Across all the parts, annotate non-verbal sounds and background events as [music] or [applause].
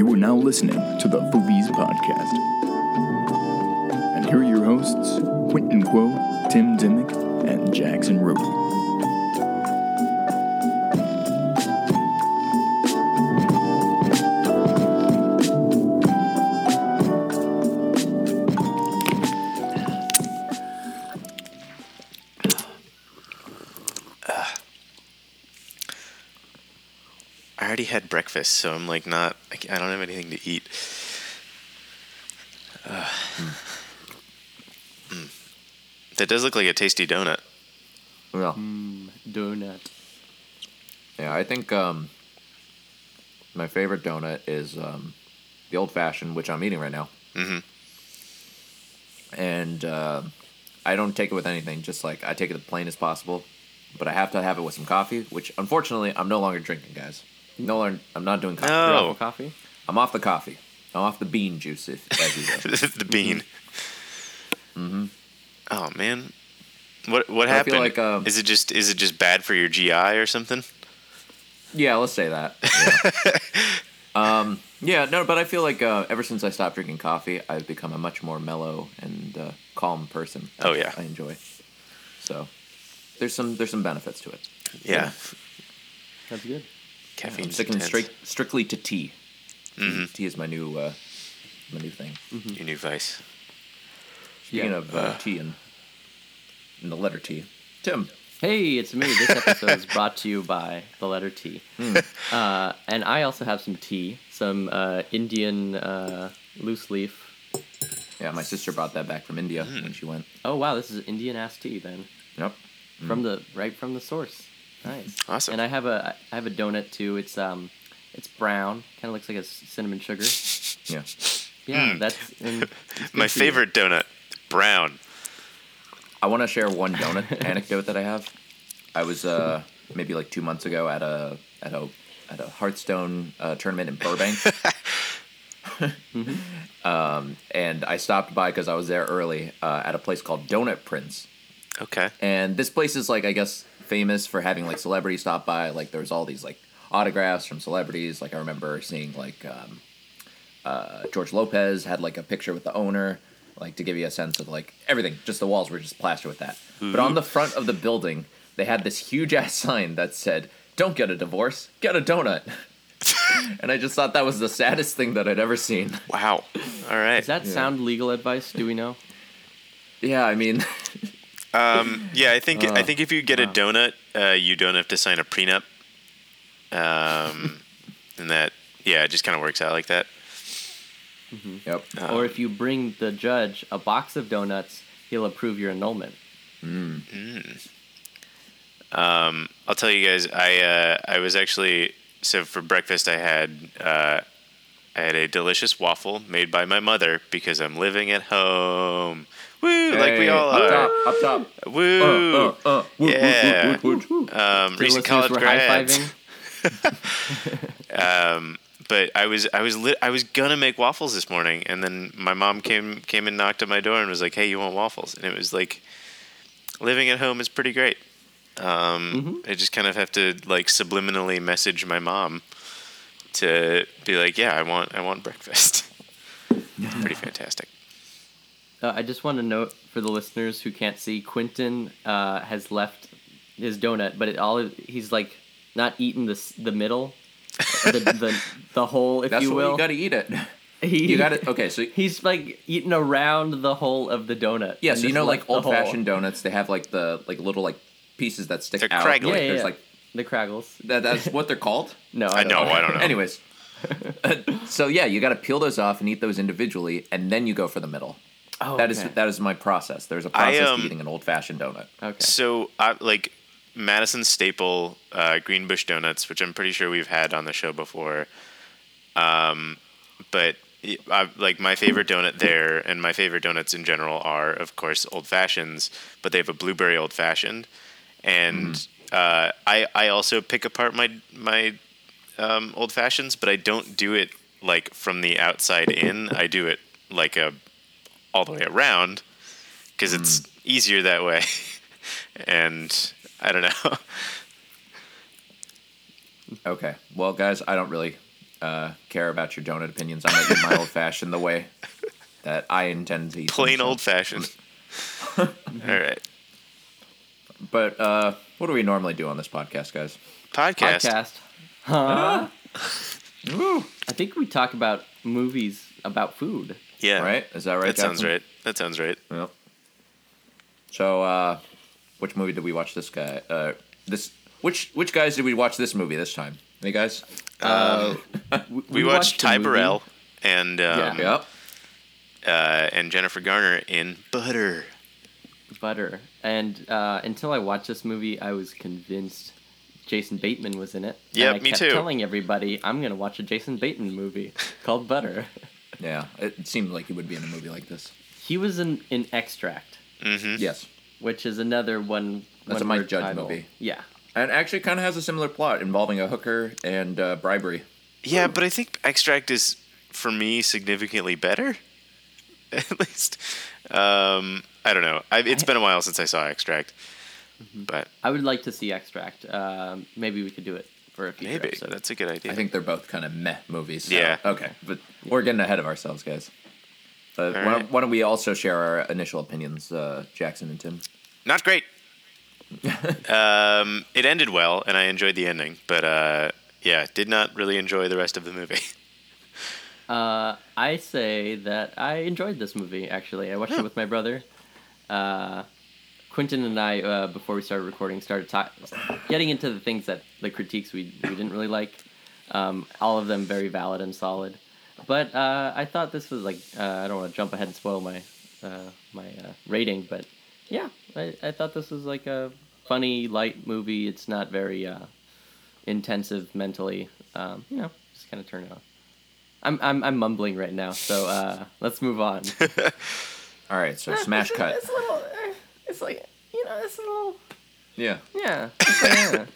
You are now listening to the Foovies Podcast. And here are your hosts, Quintin Quo, Tim Dimmock, and Jackson Rohde. I already had breakfast, so I'm like not. I c- I don't have anything to eat. Uh, mm. That does look like a tasty donut. Yeah. Donut. Yeah, I think um, my favorite donut is um, the old fashioned, which I'm eating right now. hmm And uh, I don't take it with anything, just like I take it as plain as possible. But I have to have it with some coffee, which unfortunately I'm no longer drinking, guys. No I'm not doing coffee. No. Off of coffee? I'm off the coffee. I'm off the bean juice, if, as [laughs] the bean. Mm-hmm. Oh man, what what I happened? like, um, is it just is it just bad for your GI or something? Yeah, let's say that. [laughs] Yeah. um, yeah, no, but I feel like uh, ever since I stopped drinking coffee, I've become a much more mellow and uh, calm person. Oh, yeah. I enjoy. So there's some there's some benefits to it. Yeah, That's good. I'm sticking intense. straight strictly to tea. Mhm. Tea is my new uh, my new thing. Your new vice. Speaking Yeah. of uh, tea and, and the letter T, Tim. Hey, it's me. This episode is brought to you by the letter T. Hmm. Uh, and I also have some tea, some uh, Indian uh, loose leaf. Yeah, my sister brought that back from India Hmm. when she went. Oh wow, this is Indian ass tea then, Yep. from the right from the source. Nice. Awesome. And I have a I have a donut too. It's um, it's brown. Kind of looks like a cinnamon sugar. Yeah. Yeah, Mm. that's [laughs] My you. favorite donut, brown. I want to share one donut [laughs] anecdote that I have. I was uh, maybe like two months ago at a at a at a Hearthstone uh, tournament in Burbank, [laughs] um, and I stopped by because I was there early uh, at a place called Donut Prince. Okay. And this place is like I guess famous for having like celebrities stop by. Like there was all these like autographs from celebrities. Like I remember seeing like um, uh, George Lopez had like a picture with the owner, like to give you a sense of like everything. Just the walls were just plastered with that. But on the front of the building, they had this huge ass [laughs] sign that said, "Don't get a divorce, get a donut." [laughs] and I just thought that was the saddest thing that I'd ever seen. Wow. All right. Does that Yeah. sound legal advice? Do we know? Yeah, I mean, [laughs] Um, yeah, I think I Uh, think if you get a donut, uh, you don't have to sign a prenup. Um, [laughs] and that yeah, it just kind of works out like that. yep. Uh, or if you bring the judge a box of donuts, he'll approve your annulment. Um, I'll tell you guys, I uh, I was actually so for breakfast I had uh, I had a delicious waffle made by my mother because I'm living at home. Woo! like we all up are. top, up top. Woo! Uh, uh, uh, woot, Yeah. woot, woot. Um, recent college grads. [laughs] [laughs] Um, but I was I was lit, I was gonna make waffles this morning, and then my mom came came and knocked on my door and was like, "Hey, you want waffles?" And it was like, living at home is pretty great. Um, I just kind of have to like subliminally message my mom to be like, "Yeah, I want I want breakfast." [laughs] pretty fantastic. Uh, I just want to note for the listeners who can't see, Quintin uh, has left his donut, but it all he's like not eaten the the middle, the the, [laughs] the whole, if That's you what will. you gotta eat it. [laughs] He- You gotta okay. So He's like eating around the whole of the donut. yeah, so you know like old fashioned donuts, they have like the like little like pieces that stick They're out. craggly. Yeah, Like, yeah, there's yeah. like the Craggles. That, that's what they're called. [laughs] No, I don't know, I don't know. Anyways, [laughs] so yeah, you got to peel those off and eat those individually, and then you go for the middle. Oh, That is okay. that is my process. There's a process um, to eating an old fashioned donut. okay. So, I, like Madison staple uh, Greenbush donuts, which I'm pretty sure we've had on the show before. Um, but y- I, like my favorite donut there, and my favorite donuts in general are, of course, old fashions. But they have a blueberry old fashioned, and uh, I I also pick apart my my um, old fashions, but I don't do it like from the outside in. I do it like a all the way around because it's easier that way. [laughs] and I don't know. Okay, well, guys, I don't really uh, care about your donut opinions. I'm gonna my old fashioned the way that I intend to eat. Plain old fashioned. [laughs] All right. But uh, what do we normally do on this podcast, guys? Podcast. Podcast. Huh? [laughs] I think we talk about movies about food. Yeah. Right? Is that right? That sounds right. That sounds right. Yep. So, uh, which movie did we watch this guy? Uh, this which which guys did we watch this movie this time? Any guys? [laughs] We, we watched, watched Ty the. Burrell and um, Yeah. Yep. uh, and Jennifer Garner in Butter. Butter. And uh, until I watched this movie, I was convinced Jason Bateman was in it. Yep, and I me kept too. telling everybody I'm gonna watch a Jason Bateman movie [laughs] called Butter. Yeah. It seemed like he would be in a movie like this. He was in, in Extract, Mm-hmm. Yes. which is another one. That's a Mike Judge title. movie. Yeah. And actually, kind of has a similar plot involving a hooker and uh, bribery. Yeah, but I think Extract is for me significantly better. [laughs] At least, um, I don't know. I, it's been a while since I saw Extract, Mm-hmm. but I would like to see Extract. Um, maybe we could do it for a future maybe episode. that's a good idea. I think they're both kind of meh movies. so- Yeah. Okay, but we're getting ahead of ourselves, guys. Uh, why, right. don't, why don't we also share our initial opinions, uh, Jackson and Tim? not great. [laughs] um, it ended well, and I enjoyed the ending, but uh, yeah, did not really enjoy the rest of the movie. [laughs] Uh, I say that I enjoyed this movie. Actually, I watched it with my brother. Uh, Quintin and I, uh, before we started recording, started ta- getting into the things that the critiques we we didn't really like. Um, all of them very valid and solid, but uh, I thought this was like uh, I don't want to jump ahead and spoil my uh, my uh, rating, but yeah, I, I thought this was like a funny, light movie. It's not very uh, intensive mentally. Um, you know, just kind of turn it on. I'm, I'm I'm mumbling right now, so let's move on. [laughs] All right, so smash cut. It's a little. uh, It's like you know, it's a little. Yeah. Yeah. yeah. [laughs]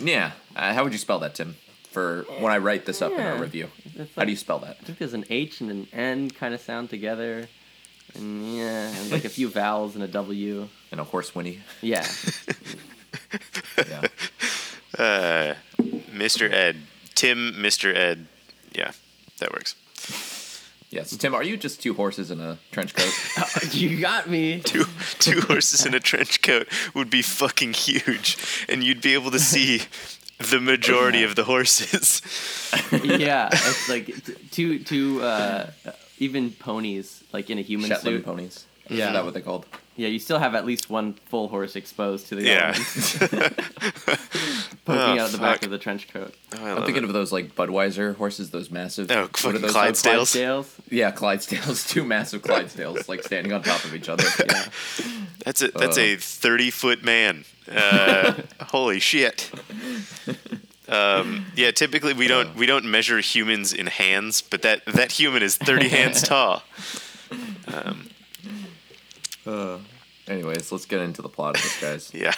Yeah. Uh, how would you spell that, Tim? For when I write this up in our review. It's How do you spell that? I think there's an H and an N kind of sound together, and yeah, and like a few [laughs] vowels and a W. In a horse whinny? Yeah. [laughs] Yeah. Uh, Mr. Ed, Tim, Mr. Ed, yeah, that works. Yes. Tim, are you just two horses in a trench coat? [laughs] you got me. [laughs] Two two horses in a trench coat would be fucking huge, and you'd be able to see the majority of the horses. [laughs] Yeah, it's like two two uh, even ponies like in a human Shetland suit. ponies. Yeah. Is that what they're called? Yeah, you still have at least one full horse exposed to the Yeah. elements, [laughs] [laughs] poking Oh, out the back of the trench coat. Oh, I I'm thinking it. of those like Budweiser horses, those massive. Oh, what are those called? Clydesdales. Yeah, Clydesdales. [laughs] Two massive Clydesdales, like standing on top of each other. Yeah. That's a that's Uh. a thirty foot man. Uh, holy shit. Um, yeah, typically we don't we don't measure humans in hands, but that that human is thirty hands tall. Anyways, let's get into the plot of this, guys. [laughs] Yeah.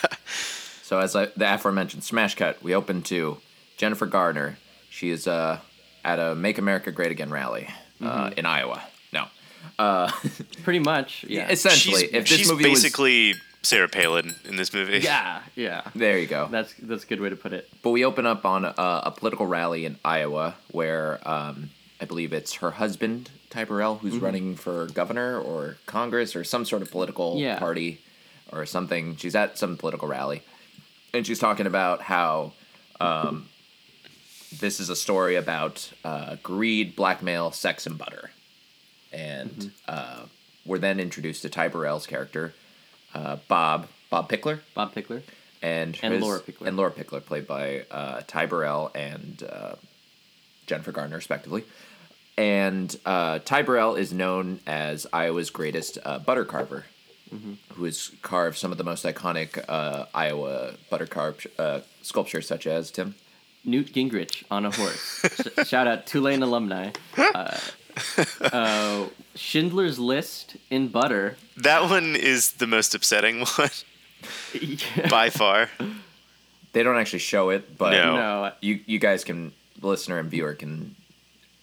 So as I, the aforementioned smash cut, we open to Jennifer Garner. She is uh, at a Make America Great Again rally uh, in Iowa. No, Uh, [laughs] Pretty much. Yeah. essentially, she's if this she's movie basically Sarah Palin in this movie. yeah. Yeah. there, you go. That's that's a good way to put it. But we open up on a, a political rally in Iowa where um, I believe it's her husband, Ty Burrell, who's Mm-hmm. running for governor or Congress or some sort of political Yeah. party or something. She's at some political rally. And she's talking about how um, this is a story about uh, greed, blackmail, sex, and butter. And Mm-hmm. uh, we're then introduced to Ty Burrell's character, uh, Bob, Bob Pickler Bob Pickler. and And his- Laura Pickler. and Laura Pickler, played by uh, Ty Burrell and uh, Jennifer Garner, respectively. And uh, Ty Burrell is known as Iowa's greatest uh, butter carver, Mm-hmm. who has carved some of the most iconic uh, Iowa butter carved uh, sculptures, such as Tim. Newt Gingrich on a horse. [laughs] Sh- shout out Tulane alumni. Uh, uh, Schindler's List in butter. That one is the most upsetting [laughs] one by far. They don't actually show it, but No. no, you you guys can, the listener and viewer can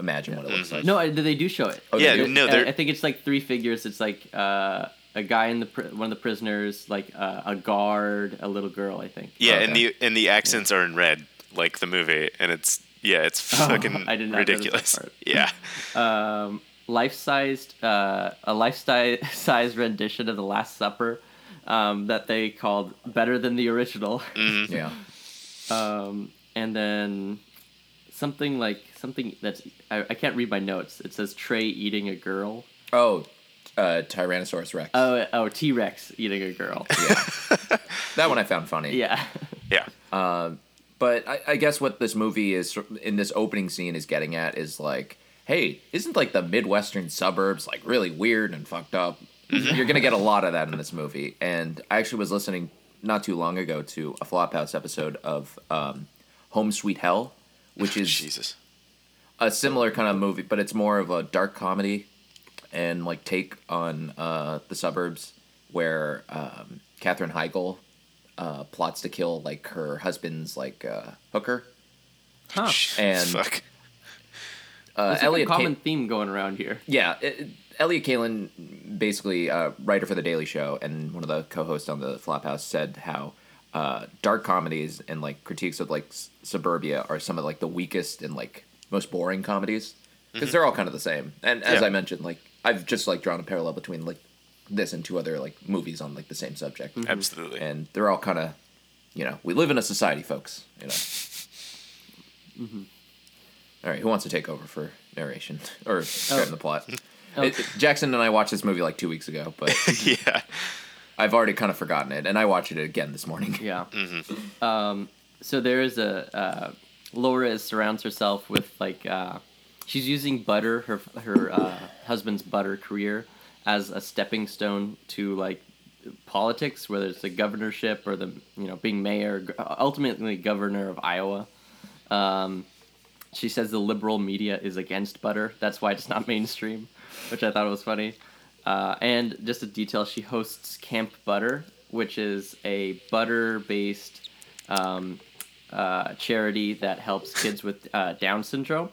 imagine what it looks like. no, I- they do show it. Oh, they Yeah, do? no, I- they're I think it's like three figures. It's like uh, a guy in the pri- one of the prisoners, like uh, a guard, a little girl. I think. yeah, Okay. and the and the accents are in red, like the movie, and it's Yeah, it's fucking Oh, [laughs] I did not notice that ridiculous. part. [laughs] Yeah. [laughs] um, life-sized uh, a life-sized rendition of the Last Supper um, that they called "Better Than the Original," Yeah. um, and then something like something that's I, I can't read my notes. It says Trey eating a girl. Oh, uh, Tyrannosaurus Rex. Oh, oh, T Rex eating a girl. yeah. [laughs] that one I found funny. yeah. Yeah. But I, I guess what this movie is in this opening scene is getting at is like, hey, isn't like the midwestern suburbs like really weird and fucked up? You're gonna get a lot of that in this movie. And I actually was listening not too long ago to a Flophouse episode of um, Home Sweet Hell, which is Jesus. a similar kind of movie, but it's more of a dark comedy and like take on uh, the suburbs where um, Katherine Heigl uh, plots to kill like her husband's like uh, hooker. Huh. And Fuck. uh, It's Elliott, a common Ka- theme going around here. yeah, it, it- Elliott Kalan, basically uh, writer for the Daily Show and one of the co-hosts on the Flophouse, said how uh, dark comedies and like critiques of like s- suburbia are some of like the weakest and like most boring comedies because mm-hmm. they're all kind of the same. And as Yeah. I mentioned, like I've just like drawn a parallel between like this and two other like movies on like the same subject, mm-hmm. Absolutely. and they're all kind of, you know, we live in a society, folks. You know. Mm-hmm. All right, who wants to take over for narration [laughs] or oh. describing the plot? Oh. It- Jackson and I watched this movie like two weeks ago, but [laughs] yeah. I've already kind of forgotten it, and I watched it again this morning. Yeah. [laughs] Um, so there is a uh, Laura is surrounds herself with like uh, she's using butter her her uh, husband's butter career as a stepping stone to like politics, whether it's the governorship or the you know being mayor, ultimately governor of Iowa. Um, she says the liberal media is against butter. That's why it's not mainstream, which I thought was funny. Uh, and just a detail, she hosts Camp Butter, which is a butter-based um, uh, charity that helps kids with uh, Down syndrome.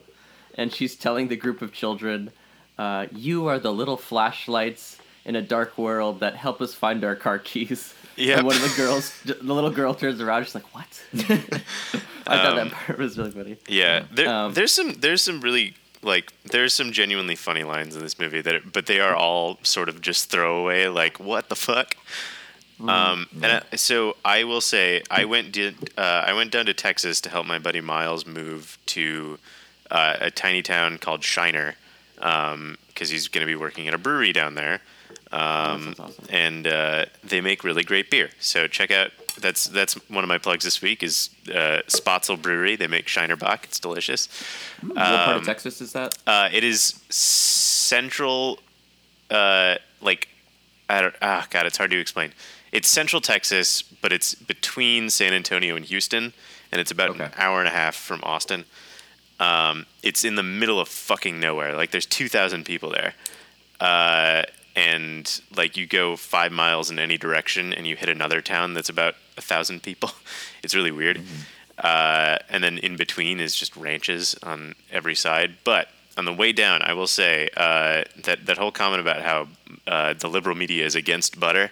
And she's telling the group of children, uh, "You are the little flashlights in a dark world that help us find our car keys." Yep. And one of the girls, the little girl, turns around. She's like, "What?" [laughs] I thought that part was really funny. Yeah, there, Um, there's some there's some really like there's some genuinely funny lines in this movie that are, but they are all sort of just throwaway like what the fuck. Um, and I, so I will say I went did uh, I went down to Texas to help my buddy Miles move to uh, a tiny town called Shiner because he's going to be working at a brewery down there. Um, awesome. And uh, they make really great beer. So check out that's that's one of my plugs this week is uh, Spoetzl Brewery. They make Shiner Bock. It's delicious. what part Um, of Texas is that? Uh, it is central, uh, like, I don't, ah, God, it's hard to explain. It's central Texas, but it's between San Antonio and Houston, and it's about an hour and a half from Austin. Um, it's in the middle of fucking nowhere. Like, there's 2,000 people there. And, like, you go five miles in any direction, and you hit another town that's about a thousand people. [laughs] It's really weird. Uh, and then in between is just ranches on every side. But on the way down, I will say uh, that that whole comment about how uh, the liberal media is against butter.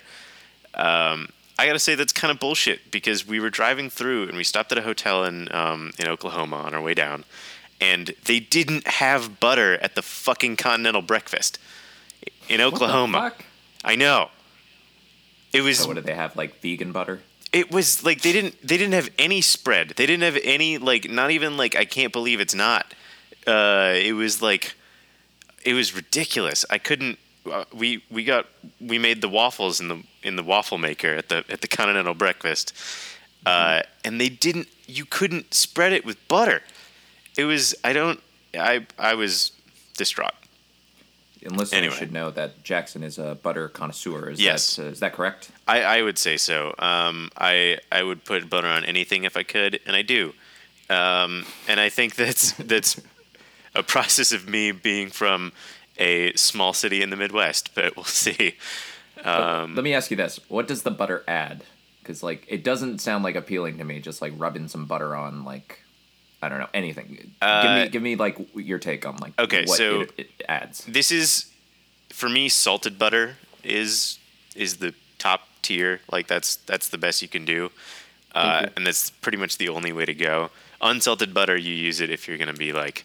Um, I gotta say that's kind of bullshit because we were driving through and we stopped at a hotel in um, in Oklahoma on our way down, and they didn't have butter at the fucking continental breakfast in What the Oklahoma. fuck? I know. It was So what did they have? Like vegan butter? it was like they didn't they didn't have any spread. They didn't have any like not even like I can't believe it's not. Uh, it was like it was ridiculous. I couldn't. Uh, we we got we made the waffles in the in the waffle maker at the at the continental breakfast, uh, and they didn't. You couldn't spread it with butter. It was I don't I I was distraught. And listeners Anyway. should know that Jackson is a butter connoisseur. Is Yes. that, uh, is that correct? I, I would say so. Um, I I would put butter on anything if I could, and I do. Um, and I think that's [laughs] that's a process of me being from a small city in the Midwest. But we'll see. Um, Let me ask you this: What does the butter add? Because like it doesn't sound like appealing to me. Just like rubbing some butter on like I don't know anything. give Uh, me give me like your take on like okay, what so- it, it adds. this is for me. Salted butter is is the top tier. Like that's that's the best you can do. uh, you. and that's pretty much the only way to go. Unsalted butter, you use it if you're gonna be like,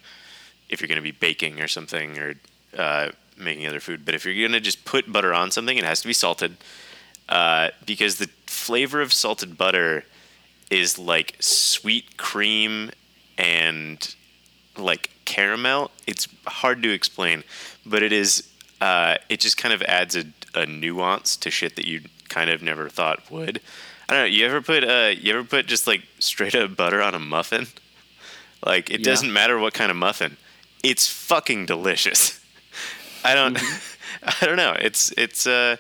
if you're gonna be baking or something or uh, making other food. But if you're gonna just put butter on something, it has to be salted, uh, because the flavor of salted butter is like sweet cream and like caramel. It's hard to explain, but it is. Uh, it just kind of adds a, a nuance to shit that you kind of never thought would. I don't know. You ever put uh, you ever put just like straight up butter on a muffin? Like it Yeah. doesn't matter what kind of muffin. It's fucking delicious. [laughs] I don't. [laughs] I don't know. It's it's uh,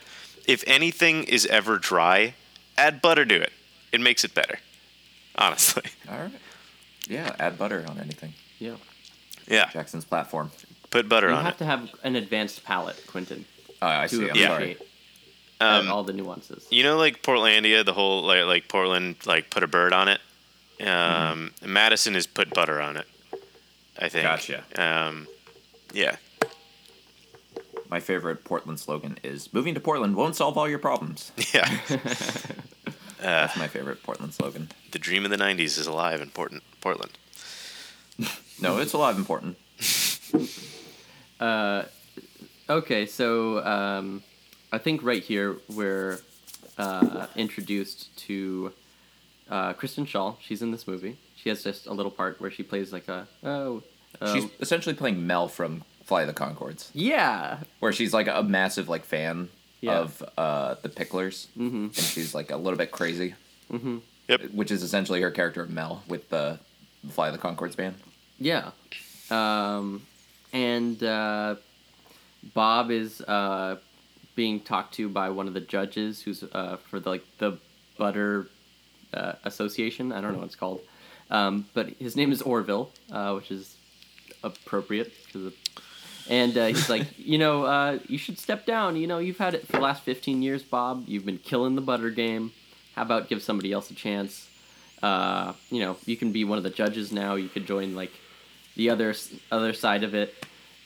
if anything is ever dry, add butter to it. It makes it better. Honestly. All right. Yeah, add butter on anything. Yeah. Yeah. Jackson's platform. Put butter on it. You on have it. to have an advanced palate, Quintin, Oh, I see. I'm Yeah. sorry. uh, Um, all the nuances. You know, like Portlandia, the whole like like Portland, like put a bird on it. Um, Madison is put butter on it. I think. Gotcha. Um, yeah. My favorite Portland slogan is "Moving to Portland won't solve all your problems." Yeah. [laughs] [laughs] That's my favorite Portland slogan. the dream of the '90s is alive in Portland. Portland. No, it's a lot important. Okay, so um, I think right here we're uh, introduced to uh, Kristen Schaal. She's in this movie. She has just a little part where she plays like a oh. uh, She's essentially playing Mel from Fly the Conchords, yeah, where she's like a massive like fan Yeah. of uh, the Picklers, mm-hmm. and she's like a little bit crazy, mm-hmm. Yep. which is essentially her character of Mel with the Fly the Conchords band. yeah, um, and uh, Bob is uh, being talked to by one of the judges who's uh, for the like the Butter uh, Association. I don't know what it's called, um, but his name is Orville, uh, which is appropriate because of and uh, he's like, you know, uh, you should step down. You know, you've had it for the last 15 years, Bob. You've been killing the butter game. How about give somebody else a chance? Uh, you know, you can be one of the judges now. You could join like the other other side of it.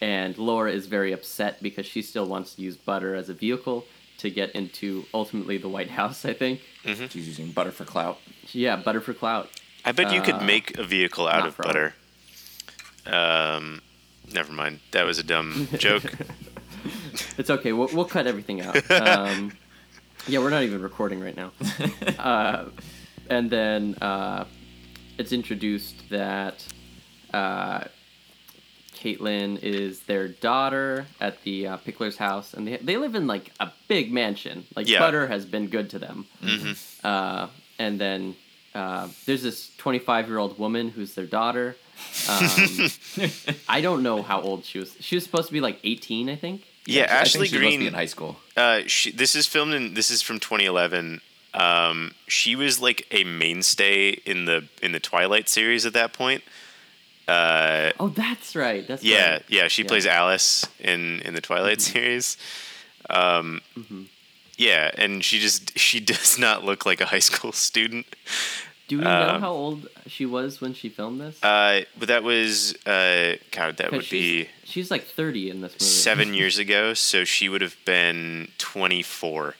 And Laura is very upset because she still wants to use butter as a vehicle to get into ultimately the White House. I think. She's using butter for clout. Yeah, butter for clout. I bet you could Uh, make a vehicle out of butter. Um, never mind. That was a dumb [laughs] joke. It's okay. We'll, we'll cut everything out. [laughs] Um, yeah, we're not even recording right now. [laughs] Uh, and then uh, it's introduced that uh, Caitlin is their daughter at the uh, Pickler's house, and they they live in like a big mansion. Like Yeah. butter has been good to them. Uh, and then uh, there's this 25 year old woman who's their daughter. Um, [laughs] I don't know how old she was. She was supposed to be like 18, I think. yeah, I think Ashley she's supposed to be Greene. in high school. Uh, she, this is filmed in. This is from 2011. Um, she was like a mainstay in the in the Twilight series at that point. Uh, Oh, that's right. That's yeah, right. yeah. She Yeah. plays Alice in in the Twilight series. Um, Yeah, and she just she [laughs] does not look like a high school student. Do we know Um, how old she was when she filmed this? Uh, but that was uh, God, that would be she's, she's like 30 in this movie. seven [laughs] years ago. So she would have been 24.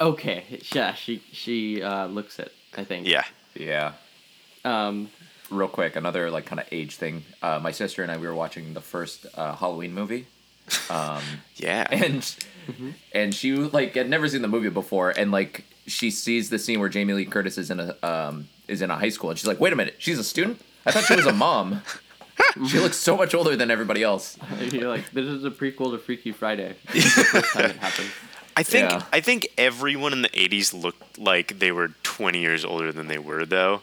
Okay, yeah, she she uh, looks it. I think. Yeah. Yeah. Um. Real quick, another like kind of age thing. Uh, my sister and I we were watching the first uh, Halloween movie. [laughs] Um, Yeah. and and she like had never seen the movie before, and like she sees the scene where Jamie Lee Curtis is in a um is in a high school, and she's like, "Wait a minute, she's a student? I thought she was a mom. [laughs] she looks so much older than everybody else." [laughs] You're like, this is a prequel to Freaky Friday. [laughs] This is the first time it happened. I think Yeah. I think everyone in the '80s looked like they were 20 years older than they were, though.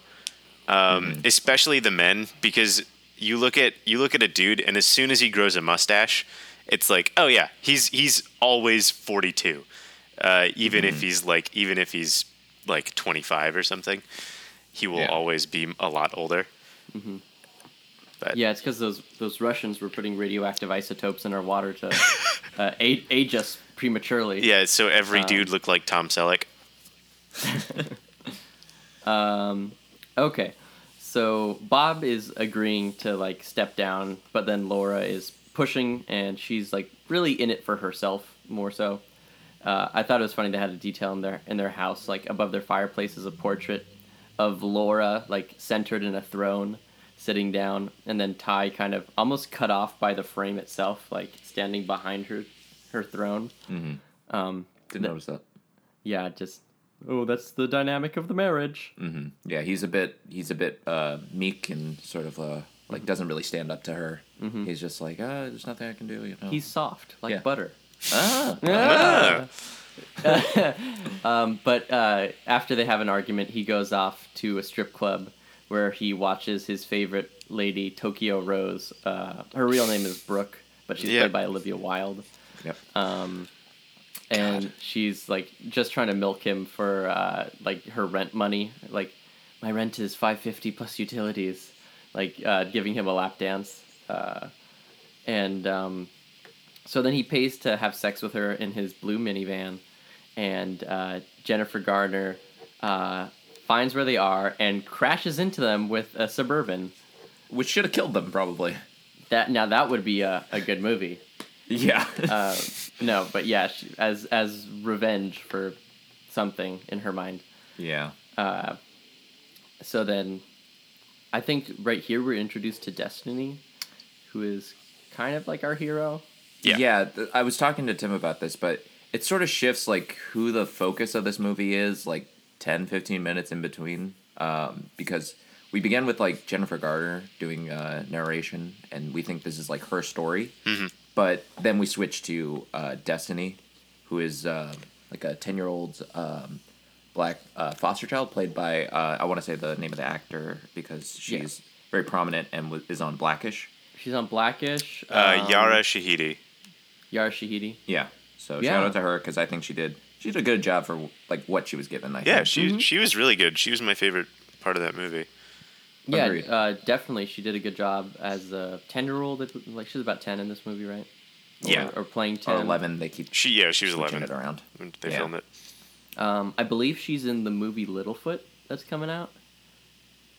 Um, Especially the men, because you look at you look at a dude, and as soon as he grows a mustache, it's like, oh yeah, he's he's always 42, uh, even if he's like even if he's like 25 or something, he will Yeah. always be a lot older. But Yeah, it's because those those Russians were putting radioactive isotopes in our water to [laughs] uh, age, age us prematurely. yeah, so every Um, dude looked like Tom Selleck. [laughs] Okay, so Bob is agreeing to like step down, but then Laura is pushing, and she's like really in it for herself more so. Uh, I thought it was funny they had a detail in their in their house, like above their fireplace is a portrait of Laura like centered in a throne, sitting down, and then Ty kind of almost cut off by the frame itself, like standing behind her her throne. Um, Didn't That- notice that. yeah, just oh, that's the dynamic of the marriage. Yeah, he's a bit he's a bit uh, meek and sort of uh, like doesn't really stand up to her. He's just like, ah, there's nothing I can do, you know. He's soft like Yeah. butter. Ah, Ah. [laughs] Um, but uh, after they have an argument, he goes off to a strip club where he watches his favorite lady, Tokyo Rose. Uh, her real name is Brooke, but she's Yeah. played by Olivia Wilde. yep. Um, and she's like just trying to milk him for uh, like her rent money. Like, my rent is five fifty plus utilities. Like uh, giving him a lap dance. Uh, and um, so then he pays to have sex with her in his blue minivan, and uh, Jennifer Garner uh, finds where they are and crashes into them with a suburban. Which should have killed them probably. That now that would be a, a good movie. Yeah. Uh, [laughs] no, but yeah, she, as as revenge for something in her mind. yeah. Uh, so then, I think right here we're introduced to Destiny, who is kind of like our hero. Yeah. th- I was talking to Tim about this, but it sort of shifts like who the focus of this movie is, like 10, 15 minutes in between. Um, because we began with like Jennifer Garner doing uh, narration, and we think this is like her story. But then we switch to uh, Destiny, who is uh, like a 10 year old um, black uh, foster child played by, uh, I want to say the name of the actor because she's very prominent and w- is on Blackish. She's on Blackish. Uh, um, Yara Shahidi. Yara Shahidi. Yeah. So Yeah. shout out to her because I think she did she did a good job for like what she was given. I Yeah, think. she she was really good. She was my favorite part of that movie. Yeah, uh, definitely. She did a good job as a ten-year-old. Like she's about ten in this movie, right? Or, Yeah. or playing ten. or eleven. They keep She yeah, she was switching eleven it around. they Yeah. filmed it. Um, I believe she's in the movie Littlefoot that's coming out.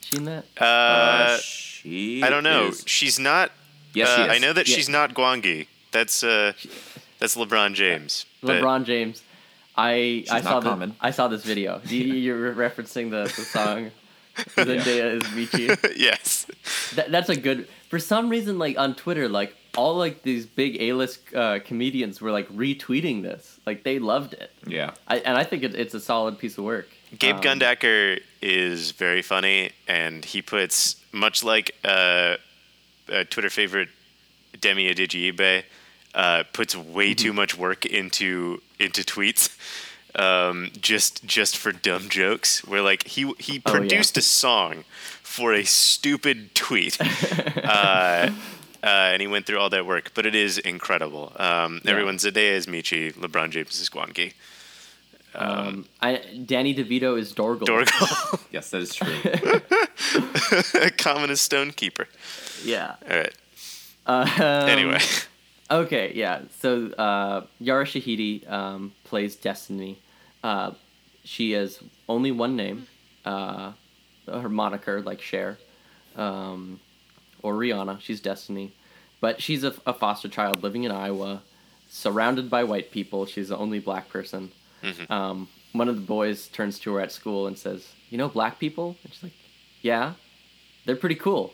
She in that? Uh, Uh, she. I don't know. is- She's not. Yes, uh, she is. I know that Yeah. she's not Gwangi. That's uh, that's LeBron James. LeBron James. I I saw the. I saw this video. [laughs] You, you're referencing the, the song. [laughs] Zendaya is Meechee. [laughs] yes. That, that's a good. For some reason, like on Twitter, like all like these big A-list uh, comedians were like retweeting this. Like they loved it. Yeah. I, and I think it, it's a solid piece of work. Gabe Um, Gundacker is very funny, and he puts much like uh, a Twitter favorite Demi Adejuyigbe uh, puts way Mm-hmm. too much work into into tweets. Um, just just for dumb jokes, where like he he Oh, yeah. produced a song for a stupid tweet, [laughs] uh, uh, and he went through all that work. But it is incredible. Um, Yeah. Everyone, Zendaya is Meechee, LeBron James is Gwangi. Um, I, Danny DeVito is Dorgle. Dorgal, [laughs] Yes, that is true. [laughs] Common as Stonekeeper. Yeah. All right. Um, Anyway, Okay, yeah. So uh, Yara Shahidi um, plays Destiny. Uh, she has only one name, uh, her moniker, like Cher, um, or Rihanna. She's Destiny, but she's a, a foster child living in Iowa, surrounded by white people. She's the only black person. Um, one of the boys turns to her at school and says, "You know, black people?" And she's like, "Yeah, they're pretty cool."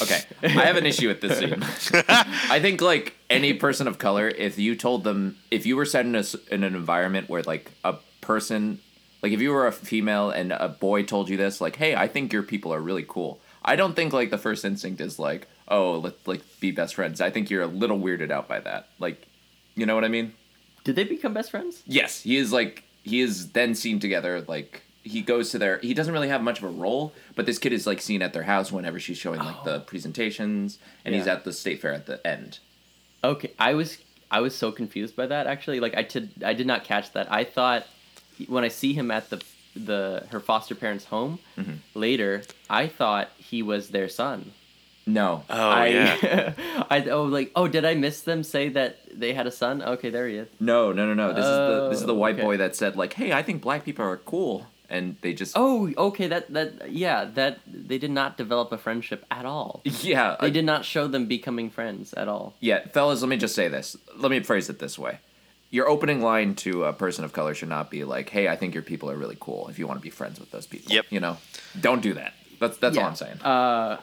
Okay, I have an issue with this scene. [laughs] I think like any person of color, if you told them, if you were set in a s in an environment where like a person, like if you were a female and a boy told you this, like, hey, I think your people are really cool. I don't think like the first instinct is like, oh, let's like be best friends. I think you're a little weirded out by that. Like, you know what I mean? Did they become best friends? Yes, he is like he is then seen together like he goes to their he doesn't really have much of a role, but this kid is like seen at their house whenever she's showing like the presentations and he's Yeah. at the state fair at the end. Okay, I was I was so confused by that actually. Like I did I did not catch that. I thought when I see him at the the her foster parents' home Mm-hmm. later, I thought he was their son. No. oh I, yeah, [laughs] I oh like oh did I miss them say that they had a son? Okay, there he is. No, no, no, no. This is the this is the Oh, white okay. boy that said like, "Hey, I think black people are cool." And they just Oh, okay, that that yeah, that they did not develop a friendship at all. [laughs] yeah, They uh, did not show them becoming friends at all. Yeah, fellas, let me just say this. Let me phrase it this way. your opening line to a person of color should not be like, "Hey, I think your people are really cool." If you want to be friends with those people, Yep. You know, don't do that. That's that's all I'm saying. Uh,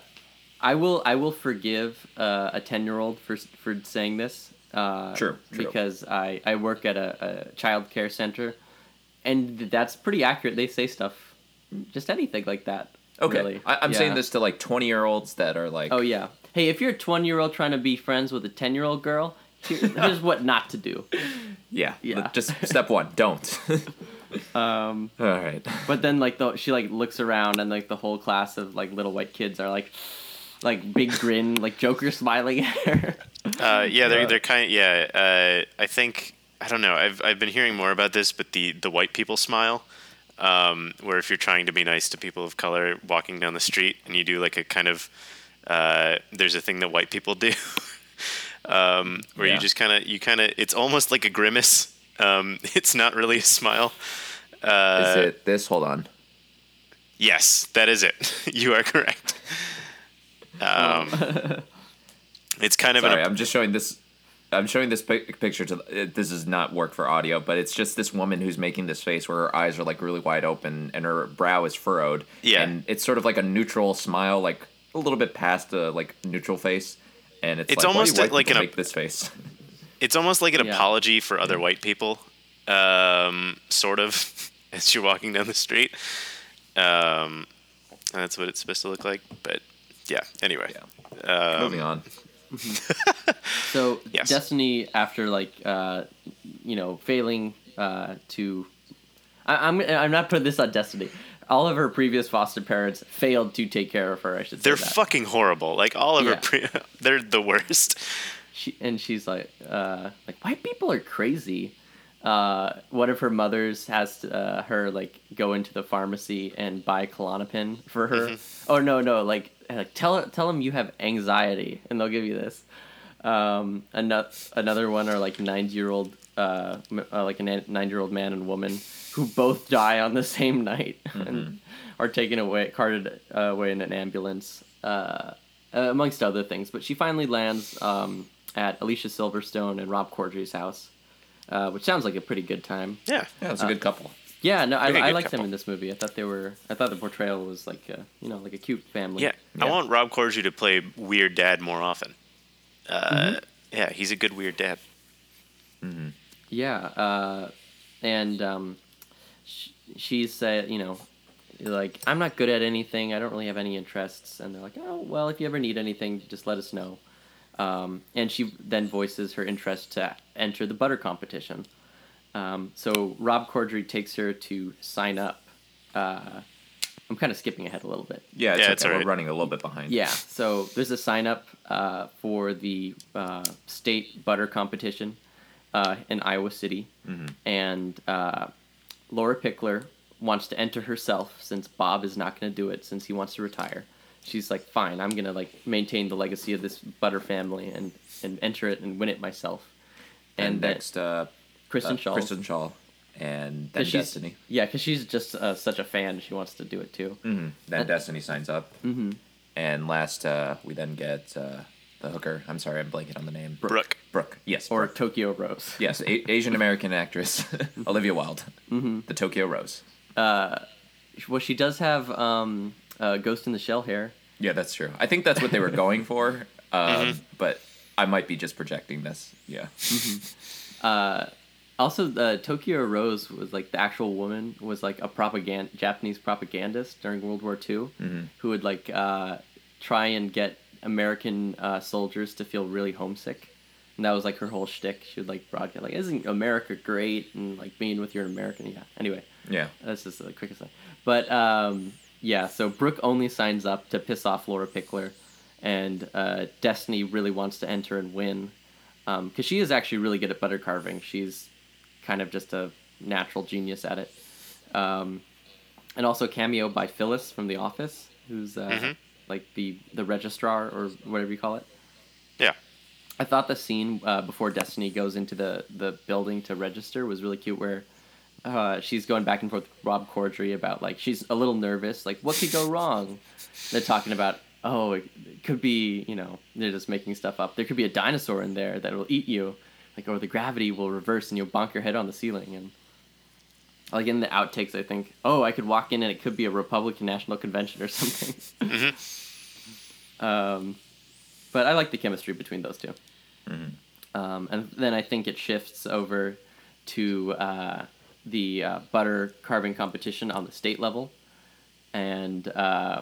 I will I will forgive uh, a ten year old for for saying this. Uh, True, true. Because I I work at a, a child care center, and that's pretty accurate. They say stuff, just anything like that. okay, really. I, I'm saying this to like 20 year olds that are like, Oh yeah. Hey, if you're a twenty year old trying to be friends with a ten year old girl, here, [laughs] here's what not to do. yeah, Yeah. Just step one, don't. [laughs] Um, all right. But then like the she like looks around and like the whole class of like little white kids are like like big grin like Joker smiling at her. Uh, yeah, they're Yeah. they're kind. Of, yeah, uh, I think I don't know. I've I've been hearing more about this, but the the white people smile, um, where if you're trying to be nice to people of color walking down the street and you do like a kind of uh, there's a thing that white people do, [laughs] um, where Yeah. you just kind of you kind of it's almost like a grimace. Um, [laughs] it's not really a smile. Uh, Is it this? Hold on. Yes, that is it. [laughs] you are correct. Um, it's kind of Sorry, an I'm just showing this. I'm showing this pic- picture to. It, this does not work for audio, but it's just this woman who's making this face where her eyes are like really wide open and her brow is furrowed. Yeah. and it's sort of like a neutral smile, like a little bit past a like neutral face. And it's, It's like, almost white like an- make this face. [laughs] it's almost like an Yeah. apology for other white people, um, sort of, [laughs] as you're walking down the street. Um, and that's what it's supposed to look like. But yeah, anyway. Um, Moving on. [laughs] So Yes. Destiny, after like uh, you know failing uh, to, I, I'm I'm not putting this on Destiny. All of her previous foster parents failed to take care of her. I should say They're fucking horrible. Like all of Yeah. her, pre- [laughs] they're the worst. she, and she's like, uh, like white people are crazy. Uh, one of her mothers has to, uh, her like go into the pharmacy and buy Klonopin for her. Oh no, no, like, like tell tell them you have anxiety and they'll give you this. Um, another another one are like nine year old, uh, uh, like a nine year old man and woman who both die on the same night [laughs] and are taken away, carted uh, away in an ambulance, uh, uh, amongst other things. But she finally lands um, at Alicia Silverstone and Rob Corddry's house, uh, which sounds like a pretty good time. Yeah. Yeah, it's a good couple. Yeah, no, I, Pretty I good liked them in this movie. I thought they were. I thought the portrayal was like, a, you know, like a cute family. Yeah. I want Rob Corddry to play weird dad more often. Uh, Mm-hmm. Yeah, he's a good weird dad. Yeah, uh, and um, sh- she's said, you know, like I'm not good at anything. I don't really have any interests. And they're like, oh well, if you ever need anything, just let us know. Um, and she then voices her interest to enter the butter competition. Um, so Rob Corddry takes her to sign up. Uh, I'm kind of skipping ahead a little bit. Yeah, it's Yeah, okay. it's We're running a little bit behind. Yeah, so there's a sign up uh, for the uh, state butter competition uh, in Iowa City, and uh, Laura Pickler wants to enter herself since Bob is not going to do it since he wants to retire. She's like, fine, I'm gonna like maintain the legacy of this butter family and and enter it and win it myself. And, And, then next, uh, Kristen uh, Schaal. Kristen Schaal, and then 'Cause she's- Destiny. Yeah, because she's just uh, such a fan. She wants to do it too. hmm Then Destiny signs up. Mm-hmm. And last, uh, we then get uh, the hooker. I'm sorry, I'm blanking on the name. Brooke. Brooke. Yes. Or Brooke. Tokyo Rose. yes, a- [laughs] Asian American actress [laughs] Olivia Wilde, mm-hmm. the Tokyo Rose. Well, she does have um, uh, Ghost in the Shell hair. Yeah, that's true. I think that's what they were [laughs] going for, um, but I might be just projecting this. Yeah. Also, uh, Tokyo Rose was like the actual woman was like a propagand Japanese propagandist during World War II, who would like uh, try and get American uh, soldiers to feel really homesick, and that was like her whole shtick. She would like broadcast like, "Isn't America great?" and like being with your American. Yeah. Anyway, Yeah. that's just the quickest thing. But um, yeah, so Brooke only signs up to piss off Laura Pickler, and uh, Destiny really wants to enter and win because she is actually really good at butter carving. She's kind of just a natural genius at it. Um, and also cameo by Phyllis from The Office, who's uh, like the the registrar or whatever you call it. Yeah. I thought the scene uh, before Destiny goes into the, the building to register was really cute, where uh, she's going back and forth with Rob Corddry about like she's a little nervous, like what could go wrong. They're talking about oh it could be you know they're just making stuff up. There could be a dinosaur in there that will eat you, like or the gravity will reverse and you'll bonk your head on the ceiling. And like in the outtakes I think oh I could walk in and it could be a Republican National Convention or [laughs] something. um, but I like the chemistry between those 2 Um, and then I think it shifts over to uh, the uh, butter carving competition on the state level, and uh,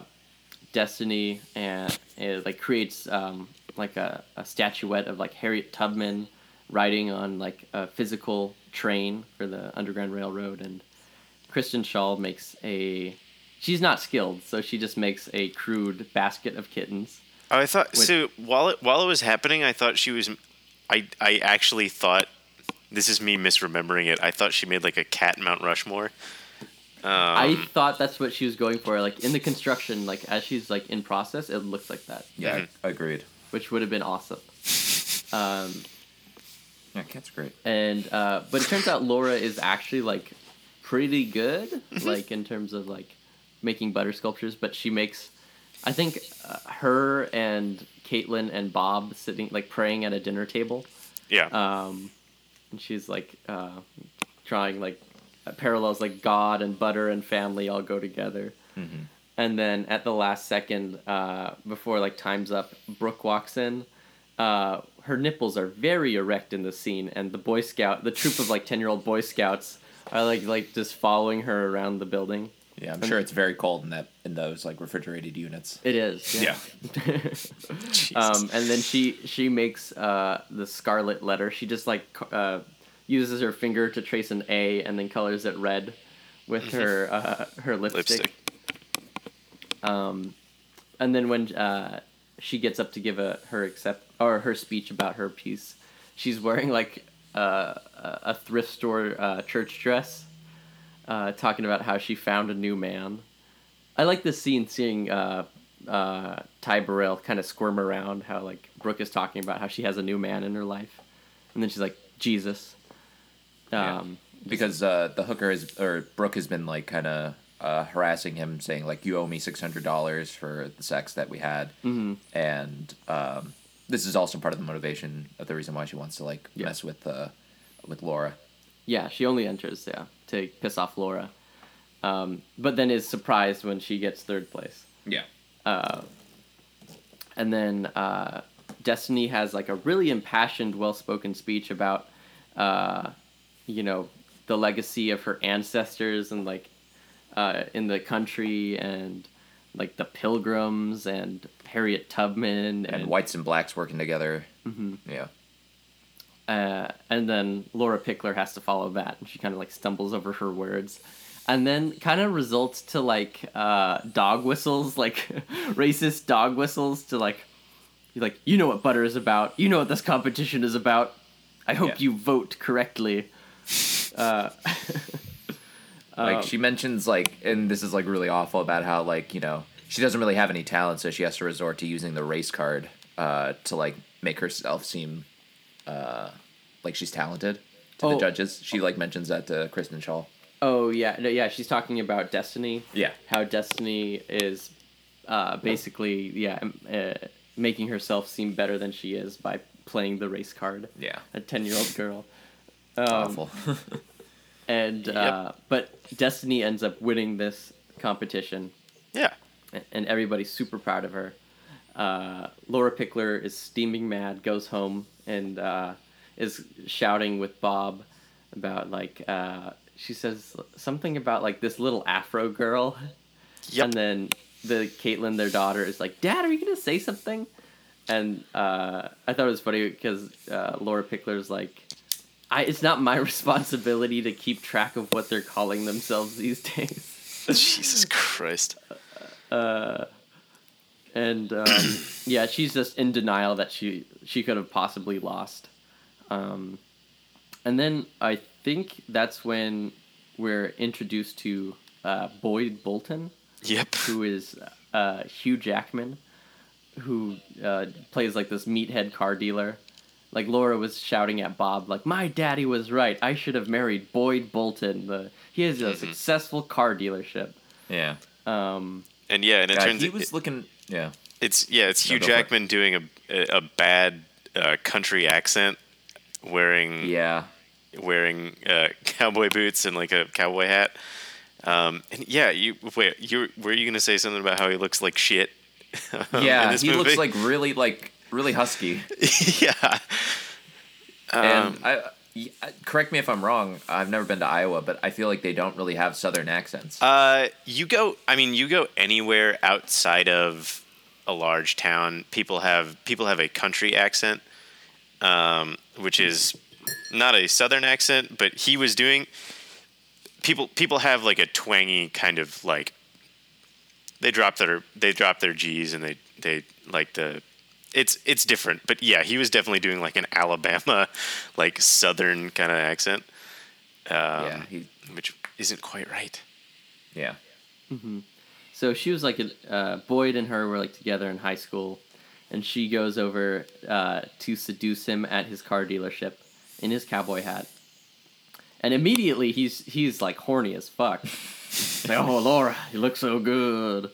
Destiny and it like creates um, like a, a statuette of like Harriet Tubman riding on like a physical train for the Underground Railroad, and Kristen Schaal makes a. She's not skilled, so she just makes a crude basket of kittens. Oh, I thought With- so. While it while it was happening, I thought she was. I I actually thought this is me misremembering it. I thought she made like a cat Mount Rushmore. I Um, thought that's what she was going for. Like in the construction, like as she's like in process, it looks like that, Yeah, agreed. which would have been awesome. [laughs] Um, Yeah, cat's great. and uh, but it turns out Laura is actually like pretty good, Mm-hmm. like in terms of like making butter sculptures. But she makes, I think, uh, her and Caitlin and Bob sitting like praying at a dinner table. yeah. um, and she's like uh, drawing like parallels like God and butter and family all go together. And then at the last second, uh, before like time's up, Brooke walks in. Uh, her nipples are very erect in the scene, and the Boy Scout, the troop of like ten year old Boy Scouts, are like like just following her around the building. Yeah, I'm sure it's very cold in that in those like refrigerated units. It is. yeah. [laughs] [laughs] Jesus. Um, and then she she makes uh, the scarlet letter. She just like uh, uses her finger to trace an A and then colors it red with her uh, her lipstick. Lipstick. Um, and then when uh, she gets up to give a her accept or her speech about her piece, she's wearing like uh, a thrift store uh, church dress, uh, talking about how she found a new man. I like this scene, seeing uh, uh, Ty Burrell kind of squirm around. How like Brooke is talking about how she has a new man in her life, and then she's like Jesus. Yeah. Um, because uh, the hooker is or Brooke has been like kind of uh, harassing him, saying like you owe me six hundred dollars for the sex that we had, mm-hmm. and um, this is also part of the motivation of the reason why she wants to like Yeah. mess with uh, with Laura. Yeah, she only enters, yeah, to piss off Laura. Um, but then is surprised when she gets third place. Yeah, And then uh, Destiny has like a really impassioned, well spoken speech about, uh, you know, the legacy of her ancestors and like uh, in the country and like the pilgrims and Harriet Tubman and whites and blacks working together. Mm-hmm. Yeah, uh, and then Laura Pickler has to follow that, and she kind of like stumbles over her words, and then kind of results to like uh, dog whistles, [laughs] like racist dog whistles to like, you're like you know what butter is about, you know what this competition is about. I hope Yeah. you vote correctly. [laughs] [laughs] like she mentions like, and this is like really awful about how like you know she doesn't really have any talent, so she has to resort to using the race card uh, to like make herself seem uh, like she's talented to the Oh. judges. She like mentions that to Kristen Schaal. Oh yeah, no, yeah, she's talking about Destiny. Yeah. how Destiny is uh, basically yeah um, uh, making herself seem better than she is by playing the race card. Yeah. a ten year old girl. [laughs] Um, awful. [laughs] and uh, but Destiny ends up winning this competition, yeah. and everybody's super proud of her. Uh, Laura Pickler is steaming mad, goes home and uh, is shouting with Bob about like uh, she says something about like this little Afro girl, Yep. and then the Caitlin, their daughter, is like, "Dad, are you gonna say something?" And uh, I thought it was funny because uh, Laura Pickler's like, I, "It's not my [laughs] responsibility to keep track of what they're calling themselves these days." [laughs] Jesus Christ. and um, [clears throat] yeah, she's just in denial that she she could have possibly lost. Um, and then I think that's when we're introduced to uh, Boyd Bolton, Yep. who is uh, Hugh Jackman, who uh, plays like this meathead car dealer. Like Laura was shouting at Bob, like my daddy was right. I should have married Boyd Bolton. The he has a successful car dealership. yeah. Um, And yeah, and it Yeah, turns he it- was looking. Yeah. it's yeah, it's Hugh go for it. Jackman doing a a, a bad uh, country accent, wearing Yeah. wearing uh, cowboy boots and like a cowboy hat. Um, and yeah, you wait. You were you gonna say something about how he looks like shit? [laughs] Yeah, this he looks like really like really husky. [laughs] yeah. and I, correct me if I'm wrong. I've never been to Iowa, but I feel like they don't really have southern accents. Uh, you go. I mean, you go anywhere outside of a large town. People have people have a country accent, um, which is not a southern accent, but he was doing. People people have like a twangy kind of like. They drop their they drop their G's and they they like the. It's it's different, but yeah, he was definitely doing like an [laughs] Alabama, like southern kind of accent, um, yeah, he, which isn't quite right. yeah. So she was like, a- uh, Boyd and her were like together in high school, and she goes over uh, to seduce him at his car dealership in his cowboy hat. And immediately he's he's like horny as fuck. [laughs] like, oh Laura, you look so good.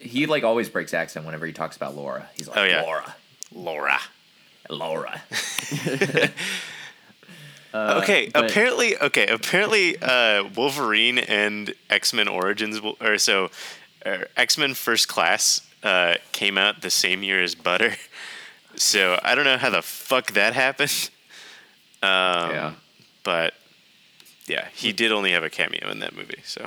He like always breaks accent whenever he talks about Laura. He's like Oh, yeah. Laura, Laura. Laura. [laughs] okay, but- apparently, okay, apparently, uh, Wolverine and X Men Origins, or so, uh, X Men First Class uh, came out the same year as Butter. [laughs] So I don't know how the fuck that happened. [laughs] Um, yeah. But yeah, he did only have a cameo in that movie. So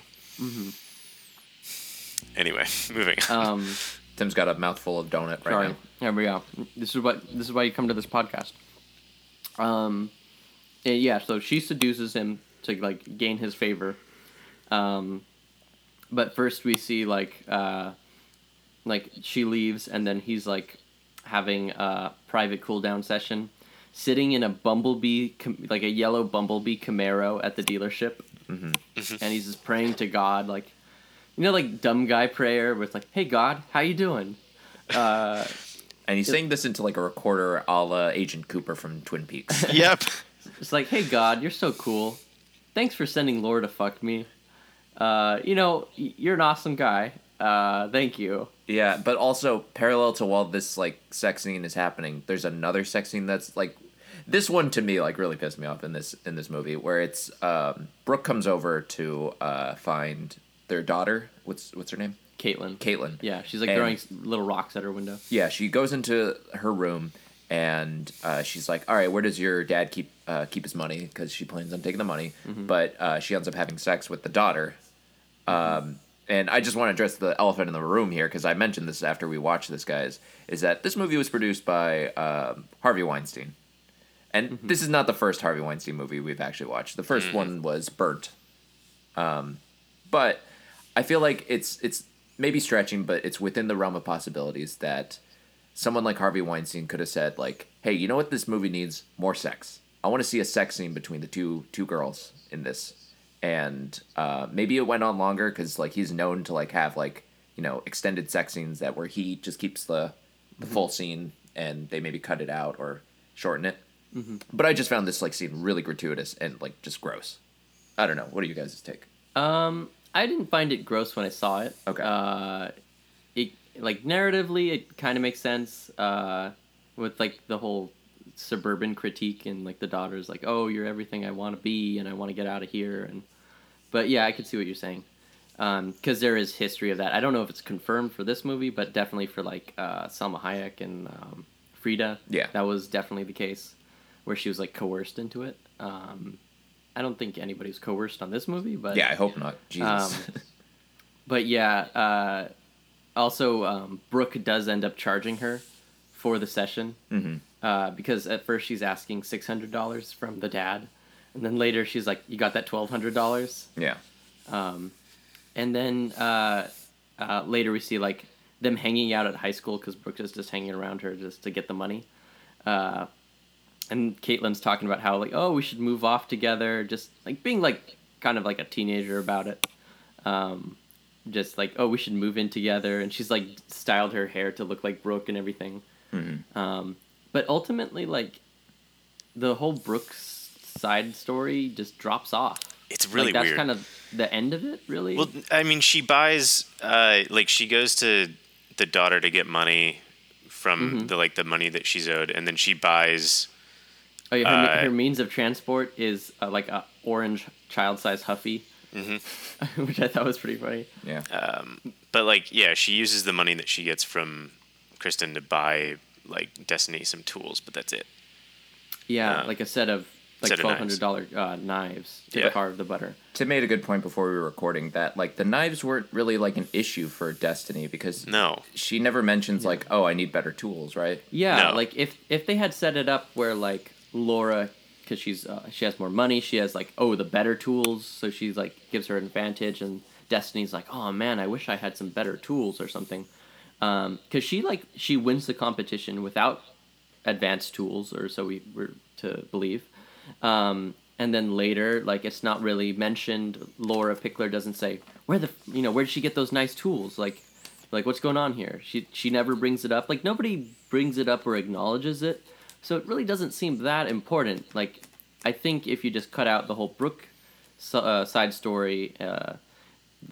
anyway, [laughs] moving on. Um, Tim's got a mouthful of donut right sorry, now. here we go. This is what this is why you come to this podcast. Um, and yeah. So she seduces him to like gain his favor. Um, but first we see like uh, like she leaves and then he's like having a private cool down session, sitting in a bumblebee like a yellow bumblebee Camaro at the dealership, and he's just praying to God like. You know, like dumb guy prayer with like, "Hey God, how you doing?" Uh, And he's saying this into like a recorder a la Agent Cooper from Twin Peaks. [laughs] yep. It's like, hey God, you're so cool. Thanks for sending Laura to fuck me. Uh, you know, you're an awesome guy. Uh, thank you. yeah, but also parallel to while this like sex scene is happening, there's another sex scene that's like this one to me like really pissed me off in this in this movie where it's um, Brooke comes over to uh, find their daughter. What's what's her name? Caitlin. Caitlin. Yeah, she's like And- throwing little rocks at her window. Yeah, she goes into her room and uh, she's like, "All right, where does your dad keep uh, keep his money?" Because she plans on taking the money, but uh, she ends up having sex with the daughter. Um, and I just want to address the elephant in the room here because I mentioned this after we watched this, guys. Is that this movie was produced by um Harvey Weinstein, and this is not the first Harvey Weinstein movie we've actually watched. The 1st one was Burnt, um, but I feel like it's it's maybe stretching, but it's within the realm of possibilities that someone like Harvey Weinstein could have said like, "Hey, you know what this movie needs? More sex. I want to see a sex scene between the two two girls in this." And uh, maybe it went on longer because like he's known to like have like you know extended sex scenes that where he just keeps the the full scene and they maybe cut it out or shorten it. But I just found this like scene really gratuitous and like just gross. I don't know. What do you guys' take? Um, I didn't find it gross when I saw it. Okay. Uh, it like narratively, it kind of makes sense. Uh, with like the whole suburban critique and like the daughter's like, "Oh, you're everything I want to be, and I want to get out of here." And but yeah, I could see what you're saying. Because there is history of that. I don't know if it's confirmed for this movie, but definitely for like uh, Salma Hayek and um, Frida. Yeah. that was definitely the case, where she was like coerced into it. Um, I don't think anybody's coerced on this movie, but Yeah, I hope not. Jesus. Um, [laughs] but yeah, uh, also um, Brooke does end up charging her for the session mm-hmm. uh, because at first she's asking six hundred dollars from the dad, and then later she's like, "You got that twelve hundred dollars?" Yeah. And then uh, uh, later we see like them hanging out at high school because Brooke is just hanging around her just to get the money. And Caitlin's talking about how like, oh, we should move off together, just like being like kind of like a teenager about it. Um, just like, oh, we should move in together, and she's like styled her hair to look like Brooke and everything. Um, but ultimately, like the whole Brooks side story just drops off. It's really like, that's weird. kind of the end of it, really. Well, I mean, she buys uh, like she goes to the daughter to get money from Mm-hmm. the like the money that she's owed, and then she buys Oh, yeah, her, Uh, her means of transport is uh, like a orange child-sized Huffy, Mm-hmm. [laughs] which I thought was pretty funny. Yeah. But like, yeah, she uses the money that she gets from Kristen to buy like Destiny some tools, but that's it. Yeah, Uh, like a set of like set of twelve knives. hundred dollar uh, knives to Yeah. carve the butter. Tim made a good point before we were recording that like the knives weren't really like an issue for Destiny because No. she never mentions like, oh, I need better tools, right? Yeah, No. like if if they had set it up where like Laura, because she's uh, she has more money, she has like oh the better tools, so she's like gives her an advantage, and Destiny's like oh man, I wish I had some better tools or something, because she like she wins the competition without advanced tools, or so we were to believe. Um, and then later, like it's not really mentioned. Laura Pickler doesn't say where the you know where did she get those nice tools? Like, like what's going on here? She she never brings it up. Like nobody brings it up or acknowledges it. So it really doesn't seem that important. Like, I think if you just cut out the whole Brooke uh, side story, uh,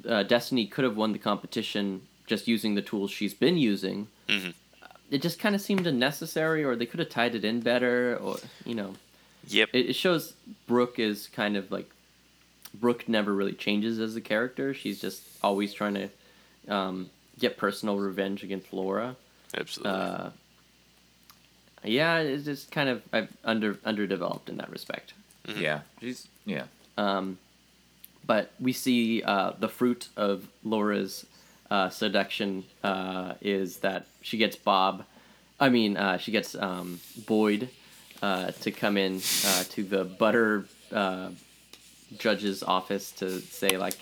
uh, Destiny could have won the competition just using the tools she's been using. It just kind of seemed unnecessary, or they could have tied it in better, or you know Yep. it, it shows Brooke is kind of like Brooke never really changes as a character. She's just always trying to um, get personal revenge against Laura. Absolutely. Yeah, it's just kind of I've under underdeveloped in that respect. Yeah. She's yeah. Um, but we see uh, the fruit of Laura's uh, seduction uh, is that she gets Bob, I mean, uh, she gets um, Boyd uh, to come in uh, to the butter uh, judge's office to say like.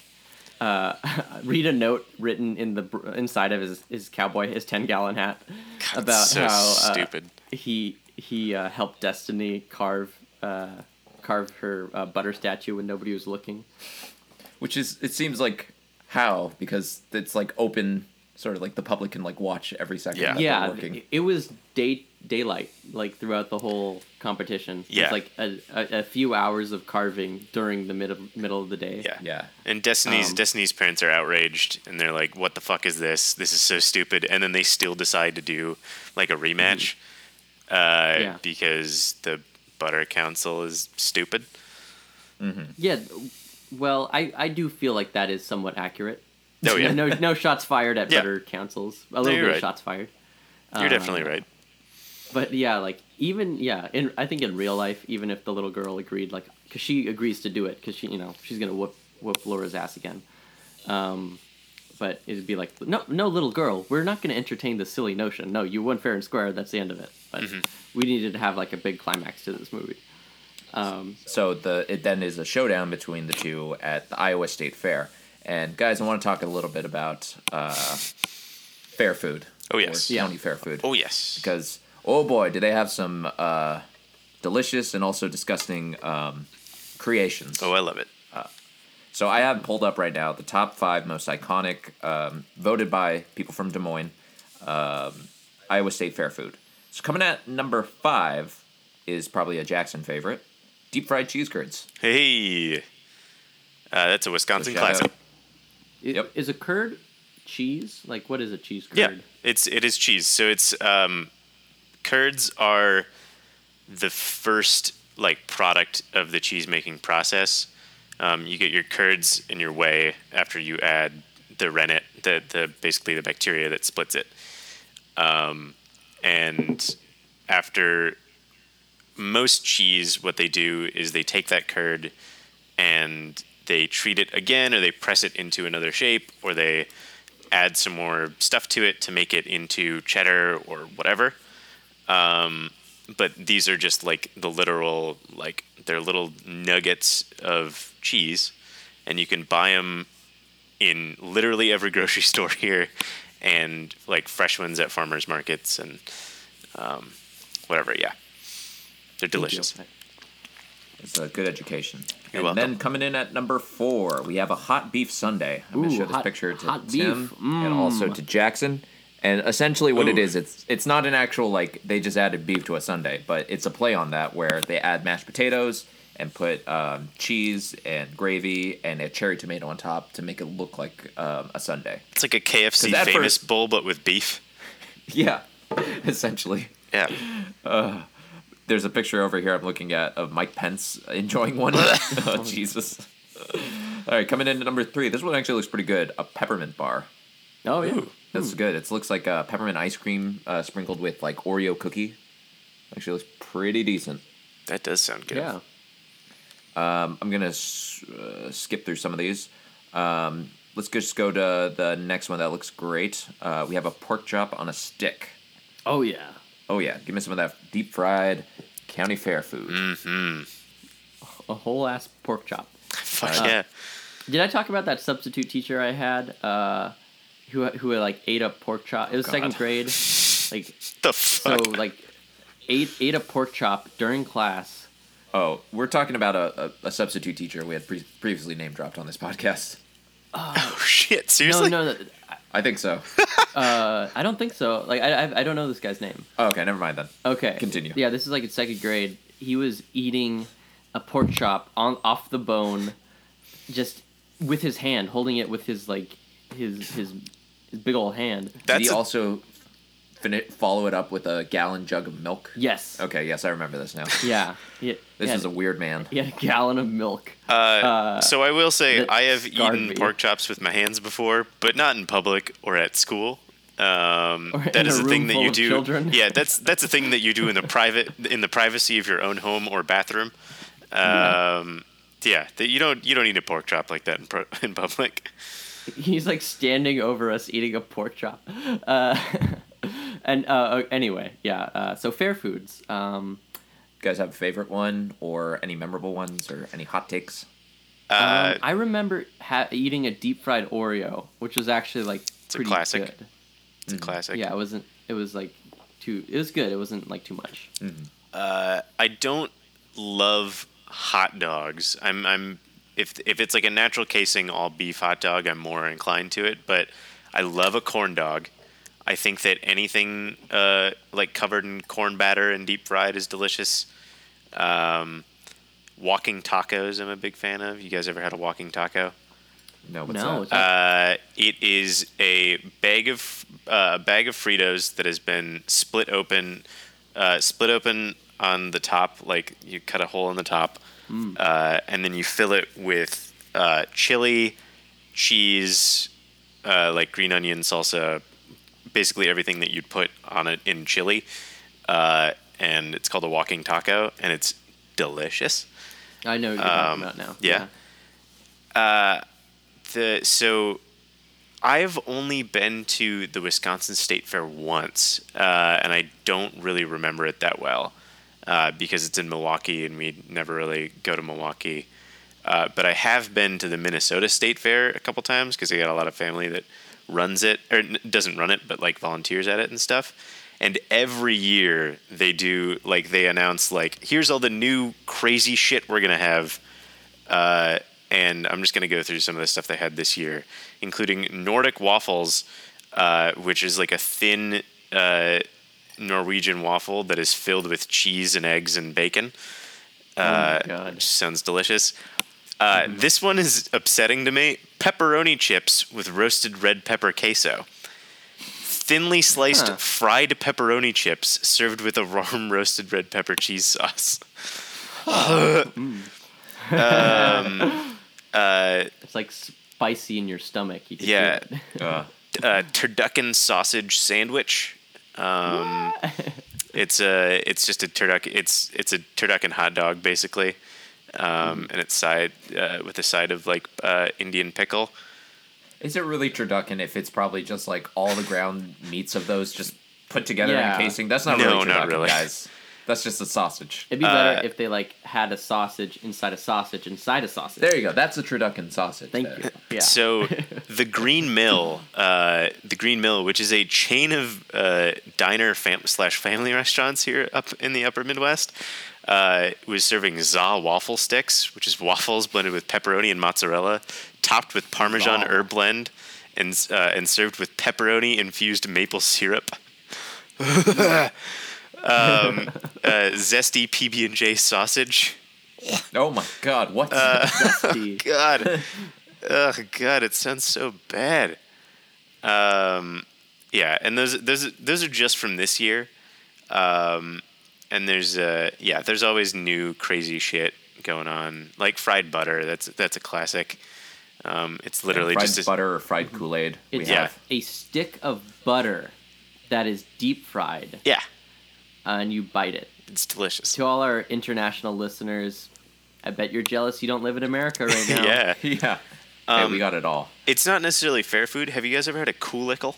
Uh, [laughs] read a note written in the inside of his, his cowboy his ten gallon hat God, about so how uh, stupid. he he uh, helped Destiny carve uh, carve her uh, butter statue when nobody was looking. Which is it seems like how because it's like open sort of like the public can like watch every second Yeah. that yeah, working. it, it was day daylight like throughout the whole competition. It was Yeah. like a, a, a few hours of carving during the middle middle of the day. Yeah. Yeah. And Destiny's Um, Destiny's parents are outraged and they're like, "What the fuck is this? This is so stupid." And then they still decide to do like a rematch uh, Mm-hmm. Yeah. because the Butter Council is stupid. Yeah, well, I, I do feel like that is somewhat accurate. Oh, yeah. [laughs] no no shots fired at Yeah. butter councils. A little you're bit of shots fired. You're Uh, definitely right. But yeah, like even yeah, in I think in real life, even if the little girl agreed, like because she agrees to do it, because she you know she's gonna whoop whoop Laura's ass again. Um, but it'd be like no no little girl, we're not gonna entertain this silly notion. No, you won fair and square. That's the end of it. But we needed to have like a big climax to this movie. Um, So the it then is a showdown between the two at the Iowa State Fair. And guys, I want to talk a little bit about uh, fair food. Oh, yes. or county fair food. Oh yes. Because oh boy, do they have some uh, delicious and also disgusting um, creations. Oh, I love it. So I have pulled up right now the top five most iconic, um, voted by people from Des Moines, um, Iowa State fair food. So coming at number five is probably a Jackson favorite, deep fried cheese curds. Hey. Uh, that's a Wisconsin classic. I- Yep. Is a curd cheese? Like what is a cheese curd? Yeah, it's it is cheese. So it's um, curds are the first like product of the cheese making process. Um, you get your curds in your whey after you add the rennet, the the basically the bacteria that splits it. Um, and after most cheese, what they do is they take that curd and they treat it again, or they press it into another shape, or they add some more stuff to it to make it into cheddar or whatever. Um, but these are just like the literal, like they're little nuggets of cheese, and you can buy them in literally every [laughs] grocery store here, and like fresh ones at farmers markets and um, whatever. Yeah, they're delicious. It's a good education. You're and welcome. then coming in at number four, we have a hot beef sundae. I'm gonna show this hot- picture to hot Tim beef. and also to Jackson. And essentially, what it Ooh. is, it's it's not an actual like they just added beef to a sundae, but it's a play on that where they add mashed potatoes and put um, cheese and gravy and a cherry tomato on top to make it look like um, a sundae. It's like a KFC famous first- bowl, but with beef. [laughs] Yeah, [laughs] essentially. Yeah, there's a picture over here I'm looking at of Mike Pence [laughs] enjoying one. [laughs] oh Jesus! All right, coming in at number three. This one actually looks pretty good. A peppermint bar. Oh yeah. That's good. It looks like a peppermint ice cream uh, sprinkled with like Oreo cookie. Actually, looks pretty decent. That does sound good. Yeah. Um, I'm gonna s- uh, skip through some of these. Um, let's just go to the next one that looks great. Uh, we have a pork chop on a stick. Oh yeah. Oh yeah, give me some of that deep fried county fair food. A whole ass pork chop. Fuck Uh, yeah. Did I talk about that substitute teacher I had? Uh, who who like ate a pork chop? It was second grade. [laughs] Like The fuck. so like ate ate a pork chop during class. Oh, we're talking about a, a, a substitute teacher we had pre- previously name dropped on this podcast. [laughs] oh shit! Seriously? no, no, I think so. [laughs] uh, I don't think so. Like I, I I don't know this guy's name. oh, okay, never mind then. Okay. Continue. Yeah, this is like in second grade. He was eating a pork chop on off the bone, just with his hand, holding it with his like his his, his big old hand. Did That's he a- also fin- follow it up with a gallon jug of milk? Yes. Okay, yes, I remember this now. [laughs] Yeah. He, This he is a weird man. he had a gallon of milk. Uh, so I will say I have eaten me. pork chops with my hands before, but not in public or at school. Um, Or that in is a a thing that you do. children. Yeah, that's that's a thing that you do in the private in the privacy of your own home or bathroom. Um, yeah, that you don't you don't eat a pork chop like that in pro- [laughs] in public. He's like standing over us eating a pork chop. Uh, [laughs] [laughs] and uh, anyway, yeah. Uh, so fair foods. Um, You guys have a favorite one or any memorable ones or any hot takes? Uh, um, I remember ha- eating a deep fried Oreo, which was actually like It's a classic. good. it's a classic. Yeah, it wasn't. It was like too. It was good. It wasn't like too much. Uh, I don't love hot dogs. I'm I'm if if it's like a natural casing all beef hot dog, I'm more inclined to it. But I love a corn dog. I think that anything uh, like covered in corn batter and deep fried is delicious. Um, walking tacos, I'm a big fan of. You guys ever had a walking taco? No, what's No, that? it's Uh, it is a bag of uh, a bag of Fritos that has been split open, uh, split open on the top. Like you cut a hole in the top, uh, and then you fill it with uh, chili, cheese, uh, like green onion salsa, basically everything that you'd put on it in chili. Uh, and it's called a walking taco, and it's delicious. I know what you're talking about now. um, yeah. the so I've only been to the Wisconsin State Fair once, uh, and I don't really remember it that well uh, because it's in Milwaukee, and we never really go to Milwaukee. Uh, but I have been to the Minnesota State Fair a couple times because I got a lot of family that runs it or doesn't run it, but like volunteers at it and stuff. And every year they do like they announce like here's all the new crazy shit we're gonna have uh, and I'm just going to go through some of the stuff they had this year, including Nordic waffles, uh, which is like a thin uh, Norwegian waffle that is filled with cheese and eggs and bacon. Uh, God. Which sounds delicious. Uh, This one is upsetting to me. Pepperoni chips with roasted red pepper queso. Thinly sliced Huh. fried pepperoni chips served with a warm [laughs] roasted red pepper cheese sauce. It's like spicy in your stomach. You can Yeah. [laughs] Uh, uh, turducken sausage sandwich. Um, it's a it's just a turducken. It's it's a turducken hot dog basically, um, and it's side uh, with a side of like uh, Indian pickle. is it really turducken if it's probably just like all the ground meats of those just put together Yeah. in a casing? That's not No, really turducken, not really. guys. That's just a sausage. It'd be better Uh, if they like had a sausage inside a sausage inside a sausage. There you go. That's a turducken sausage. Thank there. you. [laughs] Yeah. So [laughs] the Green Mill, uh, the Green Mill, which is a chain of uh, diner fam- slash family restaurants here up in the Upper Midwest, uh, was serving za waffle sticks, which is waffles blended with pepperoni and mozzarella, topped with Parmesan Za. herb blend, and uh, and served with pepperoni infused maple syrup. [laughs] um, uh, zesty PB and J sausage. Oh my god, what? [laughs] Dusty. God. oh God, it sounds so bad. Um, yeah, and those those those are just from this year. Um, and there's uh yeah, there's always new crazy shit going on, like fried butter. That's that's a classic. Um, it's literally fried just a, butter or fried Kool Aid. We It's Yeah. have. a stick of butter that is deep fried, yeah, uh, and you bite it. it's delicious. To all our international listeners, I bet you're jealous you don't live in America right [laughs] now. yeah, [laughs] Yeah. Okay, Um, we got it all. it's not necessarily fair food. Have you guys ever had a coolickle?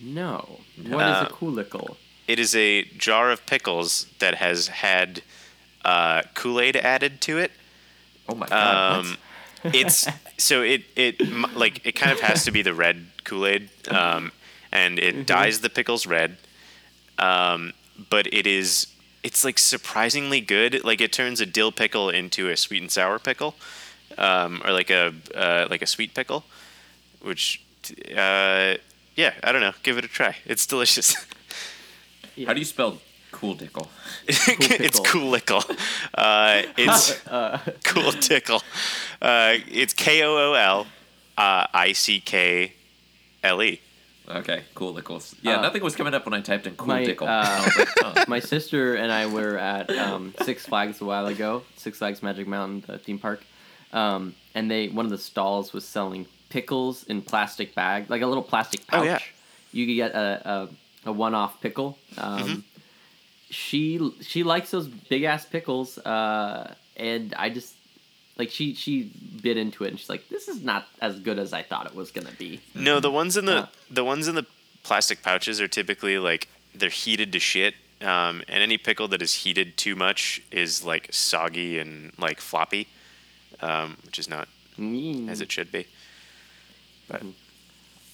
No. What is Uh, a coolickle? It is a jar of pickles that has had uh, Kool Aid added to it. Oh my god. Um, it's so it it like it kind of has to be the red Kool Aid, um, and it dyes the pickles red. Um, but it is it's like surprisingly good. Like it turns a dill pickle into a sweet and sour pickle, um, or like a uh, like a sweet pickle, which uh, yeah, I don't know. Give it a try. It's delicious. [laughs] How do you spell cool dickle? [laughs] it's pickle. cool lickle. Uh, it's [laughs] cool tickle. Uh, it's K O O L uh, I C K L E. Okay, cool lickles. Yeah, Uh, nothing was coming up when I typed in cool my, dickle. uh, [laughs] like, oh. My sister and I were at um, Six Flags a while ago, Six Flags Magic Mountain, the theme park, um, and they one of the stalls was selling pickles in plastic bag, like a little plastic pouch. Oh, yeah. You could get a, a, a one-off pickle. Um, Mm-hmm. She she likes those big ass pickles, uh, and I just like she she bit into it, and she's like, "This is not as good as I thought it was gonna be." No, the ones in the Uh. the ones in the plastic pouches are typically like they're heated to shit. Um, and any pickle that is heated too much is like soggy and like floppy, um, which is not Mm. as it should be. But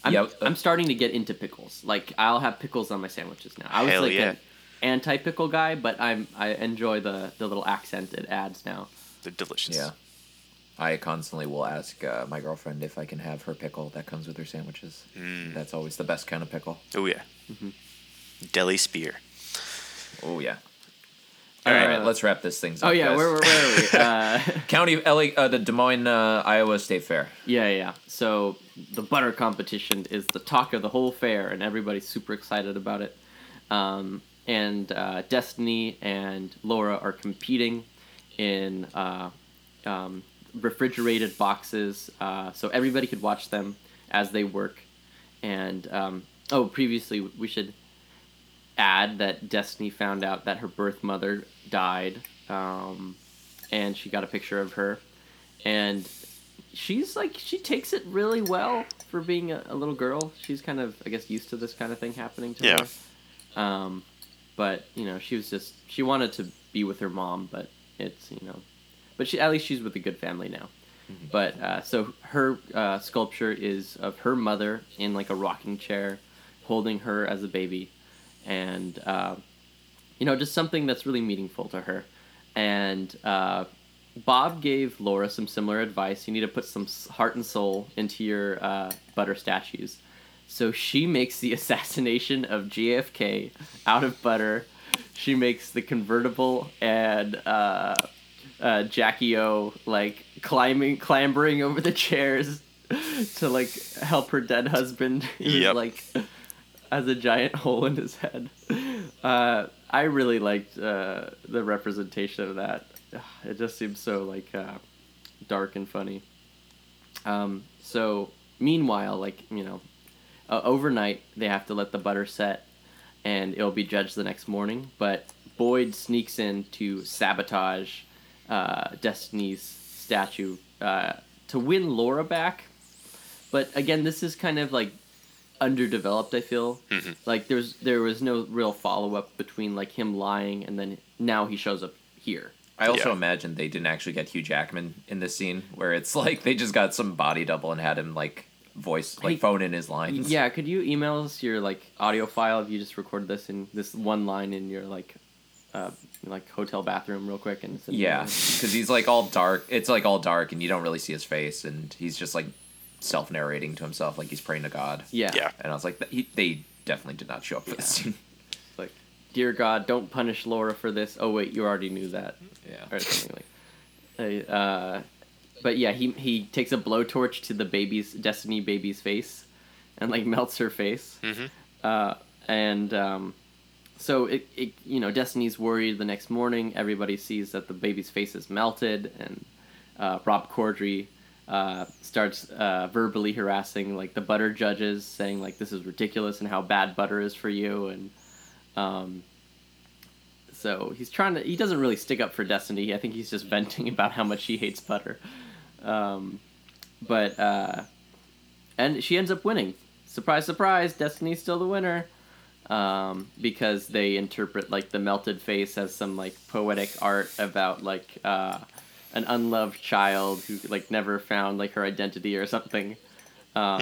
I'm, Yeah, I'm starting to get into pickles. Like I'll have pickles on my sandwiches now. I was Hell like yeah. an anti pickle guy, but I'm I enjoy the the little accent it adds now. they're delicious. yeah. I constantly will ask uh, my girlfriend if I can have her pickle that comes with her sandwiches. Mm. That's always the best kind of pickle. Oh yeah. Mm-hmm. Deli spear. Oh yeah. All right, Uh, let's wrap this thing up. Oh yeah, guys. where, where, where are we? [laughs] Uh, County of LA, uh, the Des Moines, uh, Iowa State Fair. yeah, yeah. So the butter competition is the talk of the whole fair, and everybody's super excited about it. Um, and uh, Destiny and Laura are competing in uh, um, refrigerated boxes, uh, so everybody could watch them as they work. And um, oh, previously we should add that Destiny found out that her birth mother died, um, and she got a picture of her, and she's like she takes it really well for being a, a little girl. She's kind of I guess used to this kind of thing happening to Yeah. her. Um, but you know she was just she wanted to be with her mom, but it's you know, but she at least she's with a good family now. But uh, so her uh, sculpture is of her mother in like a rocking chair, holding her as a baby, and uh, you know just something that's really meaningful to her. And uh, Bob gave Laura some similar advice. You need to put some heart and soul into your uh, butter statues. So she makes the [laughs] assassination of JFK out of butter. She makes the convertible and uh, uh, Jackie O like climbing, clambering over the chairs [laughs] to like help her dead husband. who's, Yep. like has a giant [laughs] hole in his head. Uh, I really liked uh, the representation of that. It just seems so like uh, dark and funny. Um, so meanwhile, like you know, overnight they have to let the butter set, and it'll be judged the next morning. But Boyd sneaks in to sabotage uh, Destiny's statue uh, to win Laura back. But again, this is kind of like underdeveloped. I feel like there's there was no real follow up between like him lying and then now he shows up here. I also Yeah. imagine they didn't actually get Hugh Jackman in this scene, where it's like they just got some body double and had him like voice, like Hey, phone in his lines. Yeah, could you email us your like audio file if you just recorded this in this one line in your like uh like hotel bathroom real quick and Yeah, because he's like all dark. It's like all dark, and you don't really see his face, and he's just like self narrating to himself, like he's praying to God. yeah Yeah. And I was like, he, they definitely did not show up for this scene. [laughs] like dear God, don't punish Laura for this. Oh wait, you already knew that. Yeah. or something like. Uh, but yeah, he he takes a blowtorch to the baby's Destiny baby's face, and like melts her face. Mhm. Uh, and um, so it, it you know Destiny's worried the next morning. Everybody sees that the baby's face is melted, and uh, Rob Corddry uh, starts uh, verbally harassing like the butter judges, saying like this is ridiculous and how bad butter is for you, and um, so he's trying to. He doesn't really stick up for Destiny. I think he's just venting about how much he hates butter. Um, but uh, and she ends up winning. Surprise, surprise! Destiny's still the winner. Um, because they interpret like the melted face as some like poetic art about like uh, an unloved child who like never found like her identity or something. Um,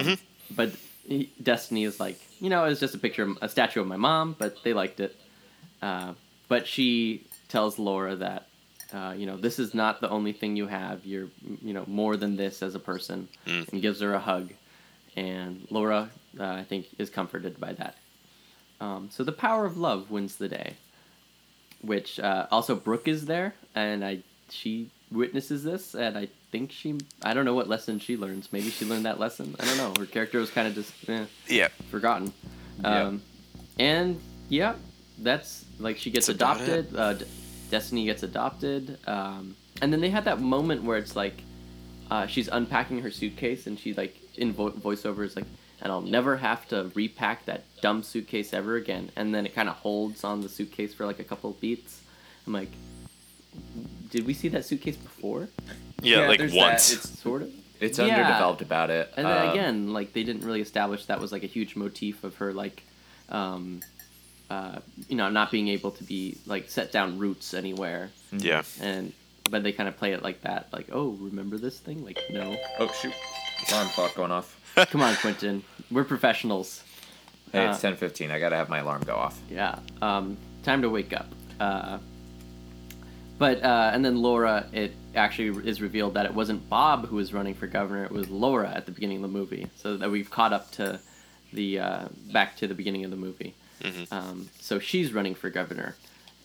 But he, Destiny is like, you know, it's just a picture, of, a statue of my mom, but they liked it. Uh, but she tells Laura that, uh, you know, this is not the only thing you have. You're, you know, more than this as a person, and gives her a hug. And Laura, uh, I think, is comforted by that. Um, so the power of love wins the day. Which uh, also Brooke is there, and I she witnesses this, and I think she I don't know what lesson she learns. Maybe she learned that lesson. I don't know. Her character was kind of just eh, Yeah. forgotten. Yeah. Um, and yeah, that's like she gets That's adopted. Uh, D- Destiny gets adopted. Um, and then they had that moment where it's like uh, she's unpacking her suitcase and she like in vo- voiceover is like, and I'll never have to repack that dumb suitcase ever again. And then it kind of holds on the suitcase for like a couple beats. I'm like, did we see that suitcase before? Yeah, Yeah, like there's that. once. It's- Sort of. It's Yeah. underdeveloped about it. And then Um, again, like they didn't really establish that was like a huge motif of her like, um, uh, you know, not being able to be like set down roots anywhere. yeah. And but they kind of play it like that, like, oh, remember this thing? Like, no, Oh shoot! Alarm clock going off. [laughs] come on, Quintin, we're professionals. Hey, Uh, it's ten fifteen. I gotta have my alarm go off. Yeah. Um, time to wake up. Uh, but uh, and then Laura, it actually is revealed that it wasn't Bob who was running for governor; it was Laura at the beginning of the movie. So that we've caught up to the uh, back to the beginning of the movie. Um, so she's running for governor,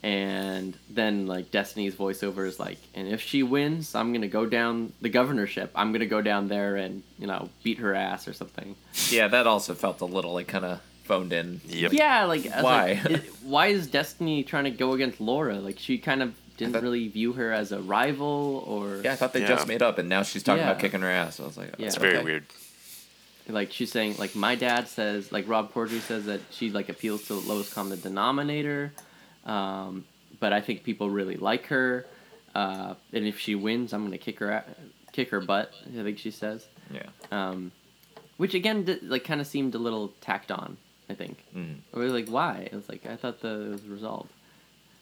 and then like Destiny's voiceover is like, and if she wins, I'm gonna go down the governorship. I'm gonna go down there and you know beat her ass or something. Yeah, that also felt a little like kind of phoned in. Yep. Yeah, like Why? like, it- why is Destiny trying to go against Laura? Like she kind of didn't thought- really view her as a rival, or Yeah, I thought they Yeah. just made up, and now she's talking Yeah. about kicking her ass. I was like, Yeah. It's okay. very weird. like she's saying like my dad says like Rob Corddry says that she like appeals to the lowest common denominator, um, but I think people really like her, uh, and if she wins, I'm gonna kick her a- kick her butt. I think she says, Yeah. um, which again di- like kind of seemed a little tacked on. I think. Mm. I was like, why? It was like I thought the it was resolved.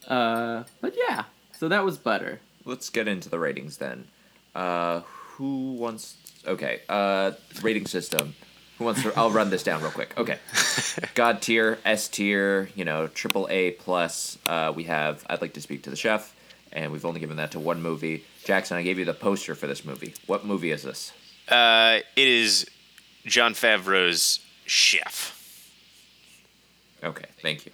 Uh, but yeah, so that was butter. Let's get into the ratings then. Uh, who wants? Okay. Uh, rating system. Who wants to? I'll run this down real quick. Okay. [laughs] God tier, S tier, you know, triple A plus. Uh, we have. I'd like to speak to the chef, and we've only given that to one movie. Jackson, I gave you the poster for this movie. What movie is this? Uh, it is Jon Favreau's Chef. Okay, thank you.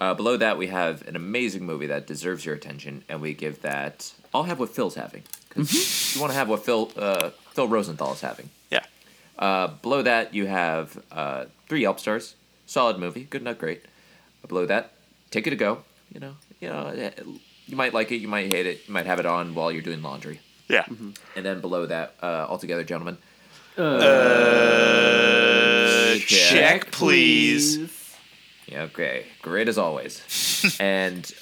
Uh, below that, we have an amazing movie that deserves your attention, and we give that. I'll have what Phil's having because you want to have what Phil uh, Phil Rosenthal is having. Yeah. Uh, below that, you have uh, three Yelp stars. Solid movie, good not great. below that, take it a go. You know, you know, eh, you might like it, you might hate it, you might have it on while you're doing laundry. Yeah. And then below that, uh, altogether, gentlemen, Uh, check, please. Yeah, okay. Great as always. [laughs] and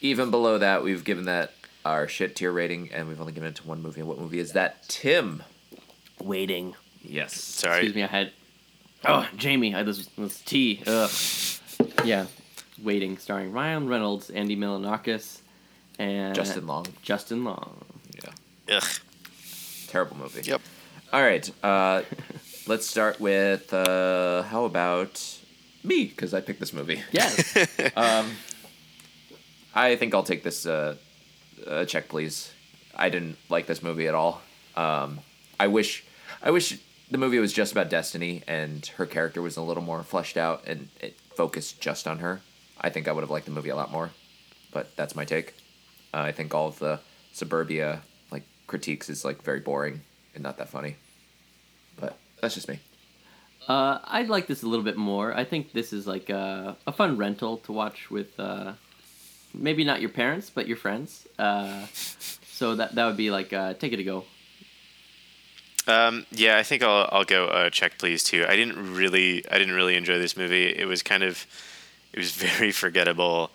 even below that, we've given that our shit tier rating, and we've only given it to one movie. And what movie is that? Tim. Waiting. Yes. Sorry. Excuse me, I had. Oh, Jamie, I, had this was tea. Ugh. Yeah, Waiting, starring Ryan Reynolds, Andy Milonakis, and Justin Long. Justin Long. Yeah. Ugh. Terrible movie. Yep. All right. Uh, [laughs] let's start with uh, how about me? Because I picked this movie. [laughs] Yes. [laughs] I think I'll take this uh, uh, check, please. I didn't like this movie at all. Um, I wish, I wish the movie was just about Destiny and her character was a little more fleshed out and it focused just on her. I think I would have liked the movie a lot more, but that's my take. Uh, I think all of the suburbia like critiques is like very boring and not that funny. But that's just me. Uh, I'd like this a little bit more. I think this is like a, a fun rental to watch with uh, maybe not your parents, but your friends. Uh, so that that would be like uh, take it to go. Um, yeah, I think I'll I'll go uh, check please too. I didn't really I didn't really enjoy this movie. It was kind of it was [laughs] very forgettable.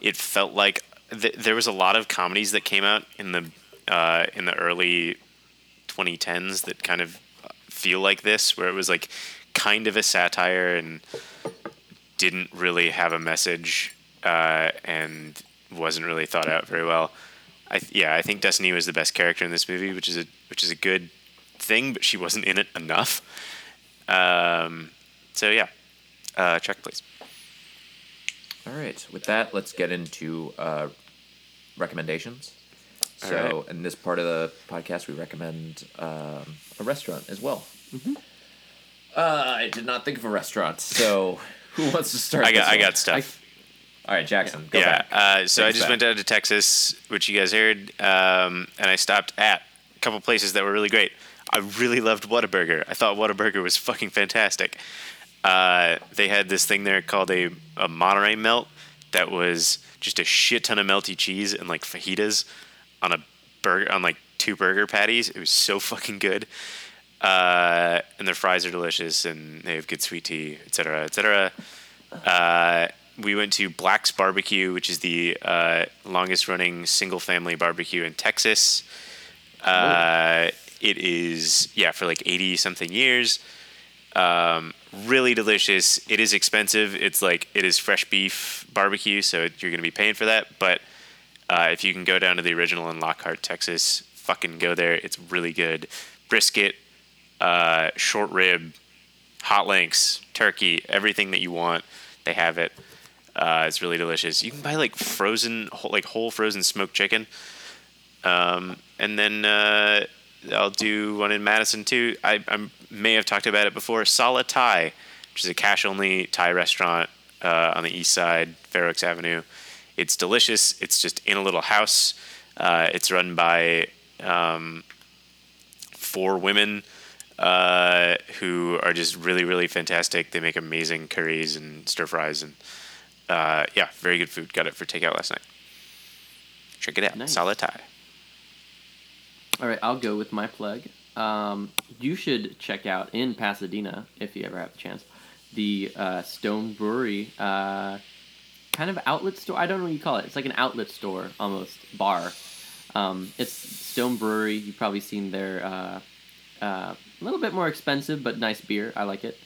It felt like th- there was a lot of comedies that came out in the uh, in the early 2010s that kind of feel like this, where it was like kind of a satire and didn't really have a message uh, and wasn't really thought out very well. I th- yeah, I think Destiny was the best character in this movie, which is a which is a good thing, but she wasn't in it enough. Um, so yeah, uh, check please. All right. With that, let's get into uh, recommendations. So, right. in this part of the podcast, we recommend um, a restaurant as well. Uh, I did not think of a restaurant. So, [laughs] who wants to start? I got I got stuff. All right, Jackson. Go yeah. back. Uh, so I just back. went down to Texas, which you guys heard, um, and I stopped at a couple places that were really great. I really loved Whataburger. I thought Whataburger was fucking fantastic. Uh, they had this thing there called a, a Monterey melt that was just a shit ton of melty cheese and like fajitas on a burger on like two burger patties. It was so fucking good. Uh, and their fries are delicious, and they have good sweet tea, et cetera, et cetera. Uh, we went to Black's Barbecue, which is the uh, longest running single family barbecue in Texas. Uh, it is, yeah, for like 80 something years. Um, really delicious. It is expensive. It's like, it is fresh beef barbecue, so you're going to be paying for that. But uh, if you can go down to the original in Lockhart, Texas, fucking go there. It's really good. Brisket, uh, short rib, hot links, turkey, everything that you want, they have it. Uh, it's really delicious. You can buy like frozen, whole, like whole frozen smoked chicken. Um, and then uh, I'll do one in Madison too. I, I may have talked about it before. Sala Thai, which is a cash only Thai restaurant uh, on the east side, Fair Oaks Avenue. It's delicious. It's just in a little house. Uh, it's run by um, four women uh, who are just really, really fantastic. They make amazing curries and stir fries, and uh, yeah, very good food. Got it for takeout last night. Check it out, Nice. Solid Thai. All right, I'll go with my plug. Um, you should check out in Pasadena if you ever have the chance the uh, Stone Brewery uh, kind of outlet store. I don't know what you call it. It's like an outlet store almost bar. Um, it's Stone Brewery. You've probably seen their uh, uh, a little bit more expensive but nice beer. I like it.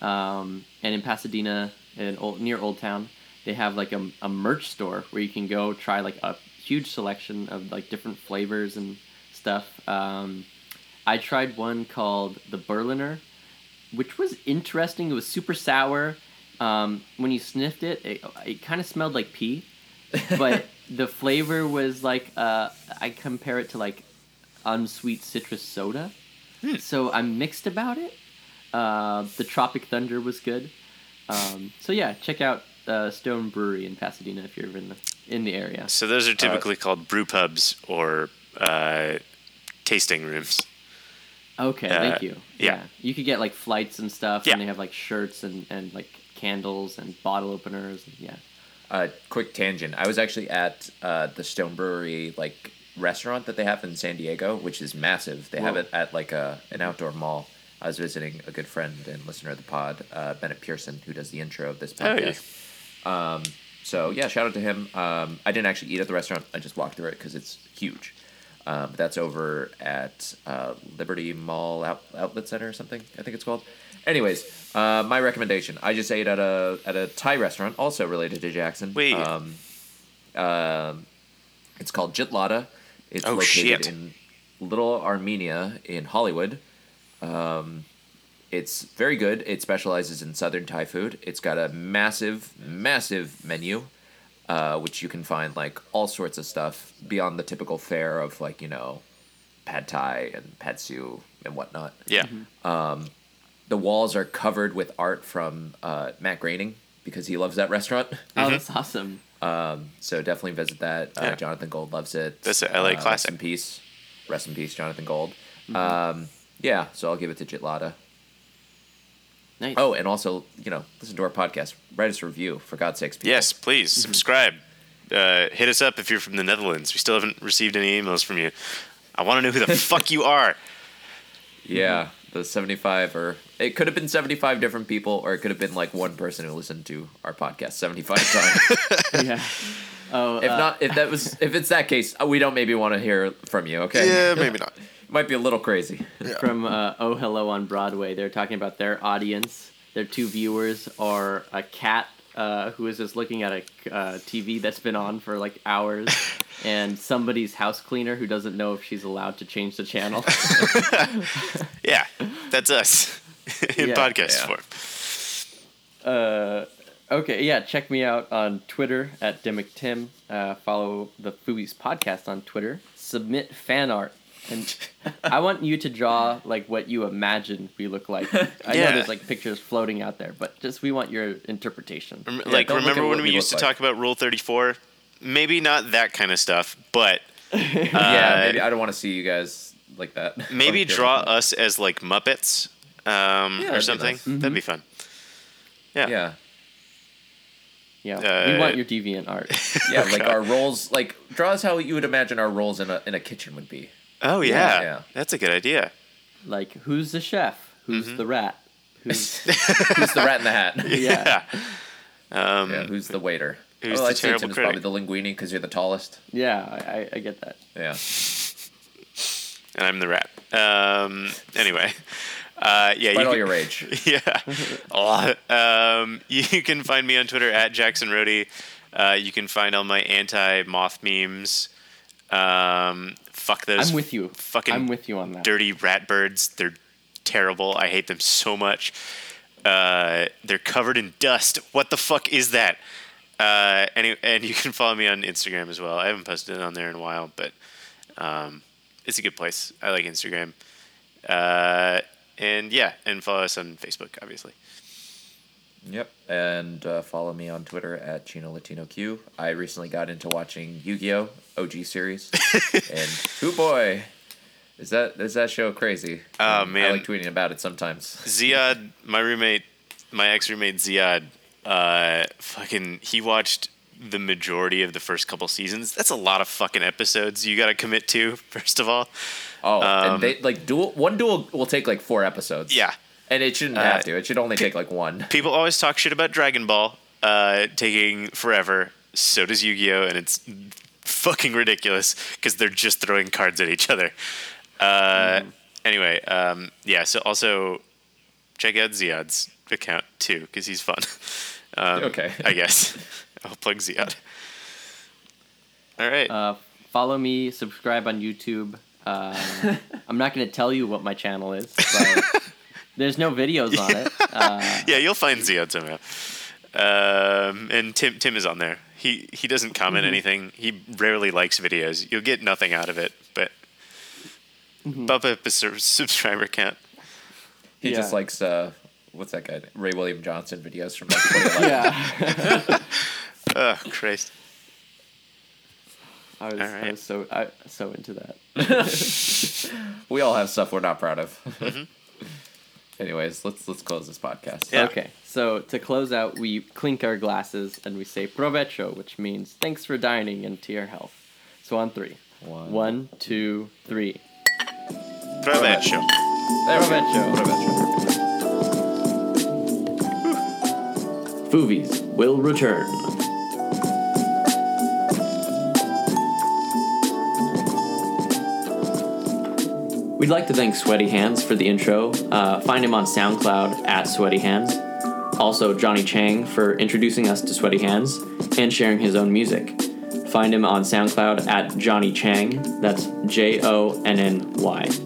Um, and in Pasadena, in old, near Old Town, they have like a, a merch store where you can go try like a huge selection of like different flavors and stuff. Um, I tried one called the Berliner, which was interesting. It was super sour. Um, when you sniffed it, it, it kind of smelled like pee, [laughs] but the flavor was like uh, I compare it to like unsweet citrus soda. So I'm mixed about it. Uh, the Tropic Thunder was good. Um, so yeah, check out uh, Stone Brewery in Pasadena if you're in the in the area. So those are typically called brew pubs or uh, tasting rooms. Okay, Uh, thank you. yeah. you could get like flights and stuff, Yeah. and they have like shirts and and like candles and bottle openers. And, yeah. Uh, quick tangent. I was actually at uh, the Stone Brewery like restaurant that they have in San Diego, which is massive. They have it at like a an outdoor mall. I was visiting a good friend and listener of the pod, uh, Bennett Pearson, who does the intro of this Oh, podcast. Um, so yeah, shout out to him. Um, I didn't actually eat at the restaurant. I just walked through it because it's huge. Um, that's over at uh, Liberty Mall out- Outlet Center or something. I think it's called. Anyways, uh, my recommendation. I just ate at a at a Thai restaurant, also related to Jackson. Wait. Um, um, it's called Jitlada. It's Oh, located shit. in Little Armenia in Hollywood. Um, it's very good. It specializes in Southern Thai food. It's got a massive, massive menu, uh, which you can find like all sorts of stuff beyond the typical fare of like you know, pad Thai and pad siu and whatnot. Yeah. The walls are covered with art from uh, Matt Groening because he loves that restaurant. Oh, that's awesome. So definitely visit that. Uh, Yeah. Jonathan Gold loves it. That's a LA Uh, classic. Rest in peace. Rest in peace, Jonathan Gold. Um, yeah, so I'll give it to Jitlada. Nice. Oh, and also, you know, listen to our podcast. Write us a review, for God's sakes. People. Yes, please Mm-hmm. subscribe. Uh, hit us up if you're from the Netherlands. We still haven't received any emails from you. I want to know who the [laughs] fuck you are. Yeah, the 75 or it could have been 75 different people or it could have been like one person who listened to our podcast 75 [laughs] times. yeah. Oh, if uh, not if that was if it's that case, uh, we don't maybe want to hear from you, okay? Yeah, maybe not. [laughs] Might be a little crazy. from uh, Oh Hello on Broadway. They're talking about their audience. Their two viewers are a cat uh, who is just looking at a uh, TV that's been on for like hours, [laughs] and somebody's house cleaner who doesn't know if she's allowed to change the channel. [laughs] Yeah, that's us [laughs] in Yeah. podcast Yeah. form. uh, okay, yeah, check me out on Twitter at DimmockTim. Uh, follow the Foovies podcast on Twitter. Submit fan art. And [laughs] I want you to draw like what you imagine we look like. I Yeah. know there's like pictures floating out there, but just we want your interpretation. Rem- Yeah, like, remember when we we used to look talk about Rule 34? Maybe not that kind of stuff, but [laughs] yeah, maybe I don't want to see you guys like that. [laughs] maybe Okay. draw us as like Muppets um, Yeah, or that'd be something. nice. That'd be fun. Yeah. Yeah. Yeah, Uh, we want your deviant art. [laughs] Yeah, like our roles like draw us how you would imagine our roles in a in a kitchen would be. Oh, yeah. Yeah. That's a good idea. like, who's the chef? Who's Mm-hmm. the rat? Who's Who's the rat in the hat? yeah, Um, Yeah, who's the waiter? Who's oh, the I'd say terrible Tim's probably the linguini because you're the tallest. yeah, I, I- I get that. Yeah. and I'm the rat. Um, anyway. Uh, yeah, Fight you all can- your rage. [laughs] yeah, a lot. Um, you can find me on Twitter at Jackson Rohde. Uh, you can find all my anti-moth memes. Um, fuck those. I'm with you. Fucking I'm with you on that. dirty rat birds. They're terrible. I hate them so much. Uh, they're covered in dust. What the fuck is that? Uh, and, and you can follow me on Instagram as well. I haven't posted on there in a while, but um, it's a good place. I like Instagram. Uh, and yeah, and follow us on Facebook, obviously. Yep. And uh, follow me on Twitter at Chino Latino Q. I recently got into watching Yu-Gi-Oh! OG series, [laughs] and oh boy, is that is that show crazy? Oh, Um, man. I like tweeting about it sometimes. Ziad, my roommate, my ex roommate Ziad, uh, fucking, he watched the majority of the first couple seasons. That's a lot of fucking episodes you got to commit to. [laughs] First of all, Oh, Um, and they like duel. One duel will take like four episodes. yeah. and it shouldn't Uh, have to. It should only take like one. People always talk shit about Dragon Ball uh, taking forever. So does Yu Gi Oh, and it's fucking ridiculous because they're just throwing cards at each other. Uh, Anyway, um, yeah. So also check out Ziad's account too because he's fun. [laughs] Um, Okay. I guess [laughs] I'll plug Ziad. All right. Uh, follow me, subscribe on YouTube. Uh, I'm not going to tell you what my channel is, but [laughs] there's no videos on it. [laughs] Uh, yeah, you'll find Ziad somehow. Um, and Tim Tim is on there. He he doesn't comment Mm-hmm. anything. He rarely likes videos. You'll get nothing out of it, but Mm-hmm. bump up his sub- subscriber count. He Yeah. just likes uh, what's that guy? Ray William Johnson videos from like 2011. yeah, [laughs] Oh Christ! I was, All I was so I, so into that. [laughs] We all have stuff we're not proud of. Mm-hmm. [laughs] Anyways, let's let's close this podcast. Yeah. Okay, so to close out, we clink our glasses and we say provecho, which means thanks for dining and to your health. So on three. One. One, two, three. Provecho. There we go. Provecho. Foovies will return. We'd like to thank Sweaty Hands for the intro. Uh, find him on SoundCloud at Sweaty Hands. Also, Johnny Chang for introducing us to Sweaty Hands and sharing his own music. Find him on SoundCloud at Johnny Chang. That's J O N N Y.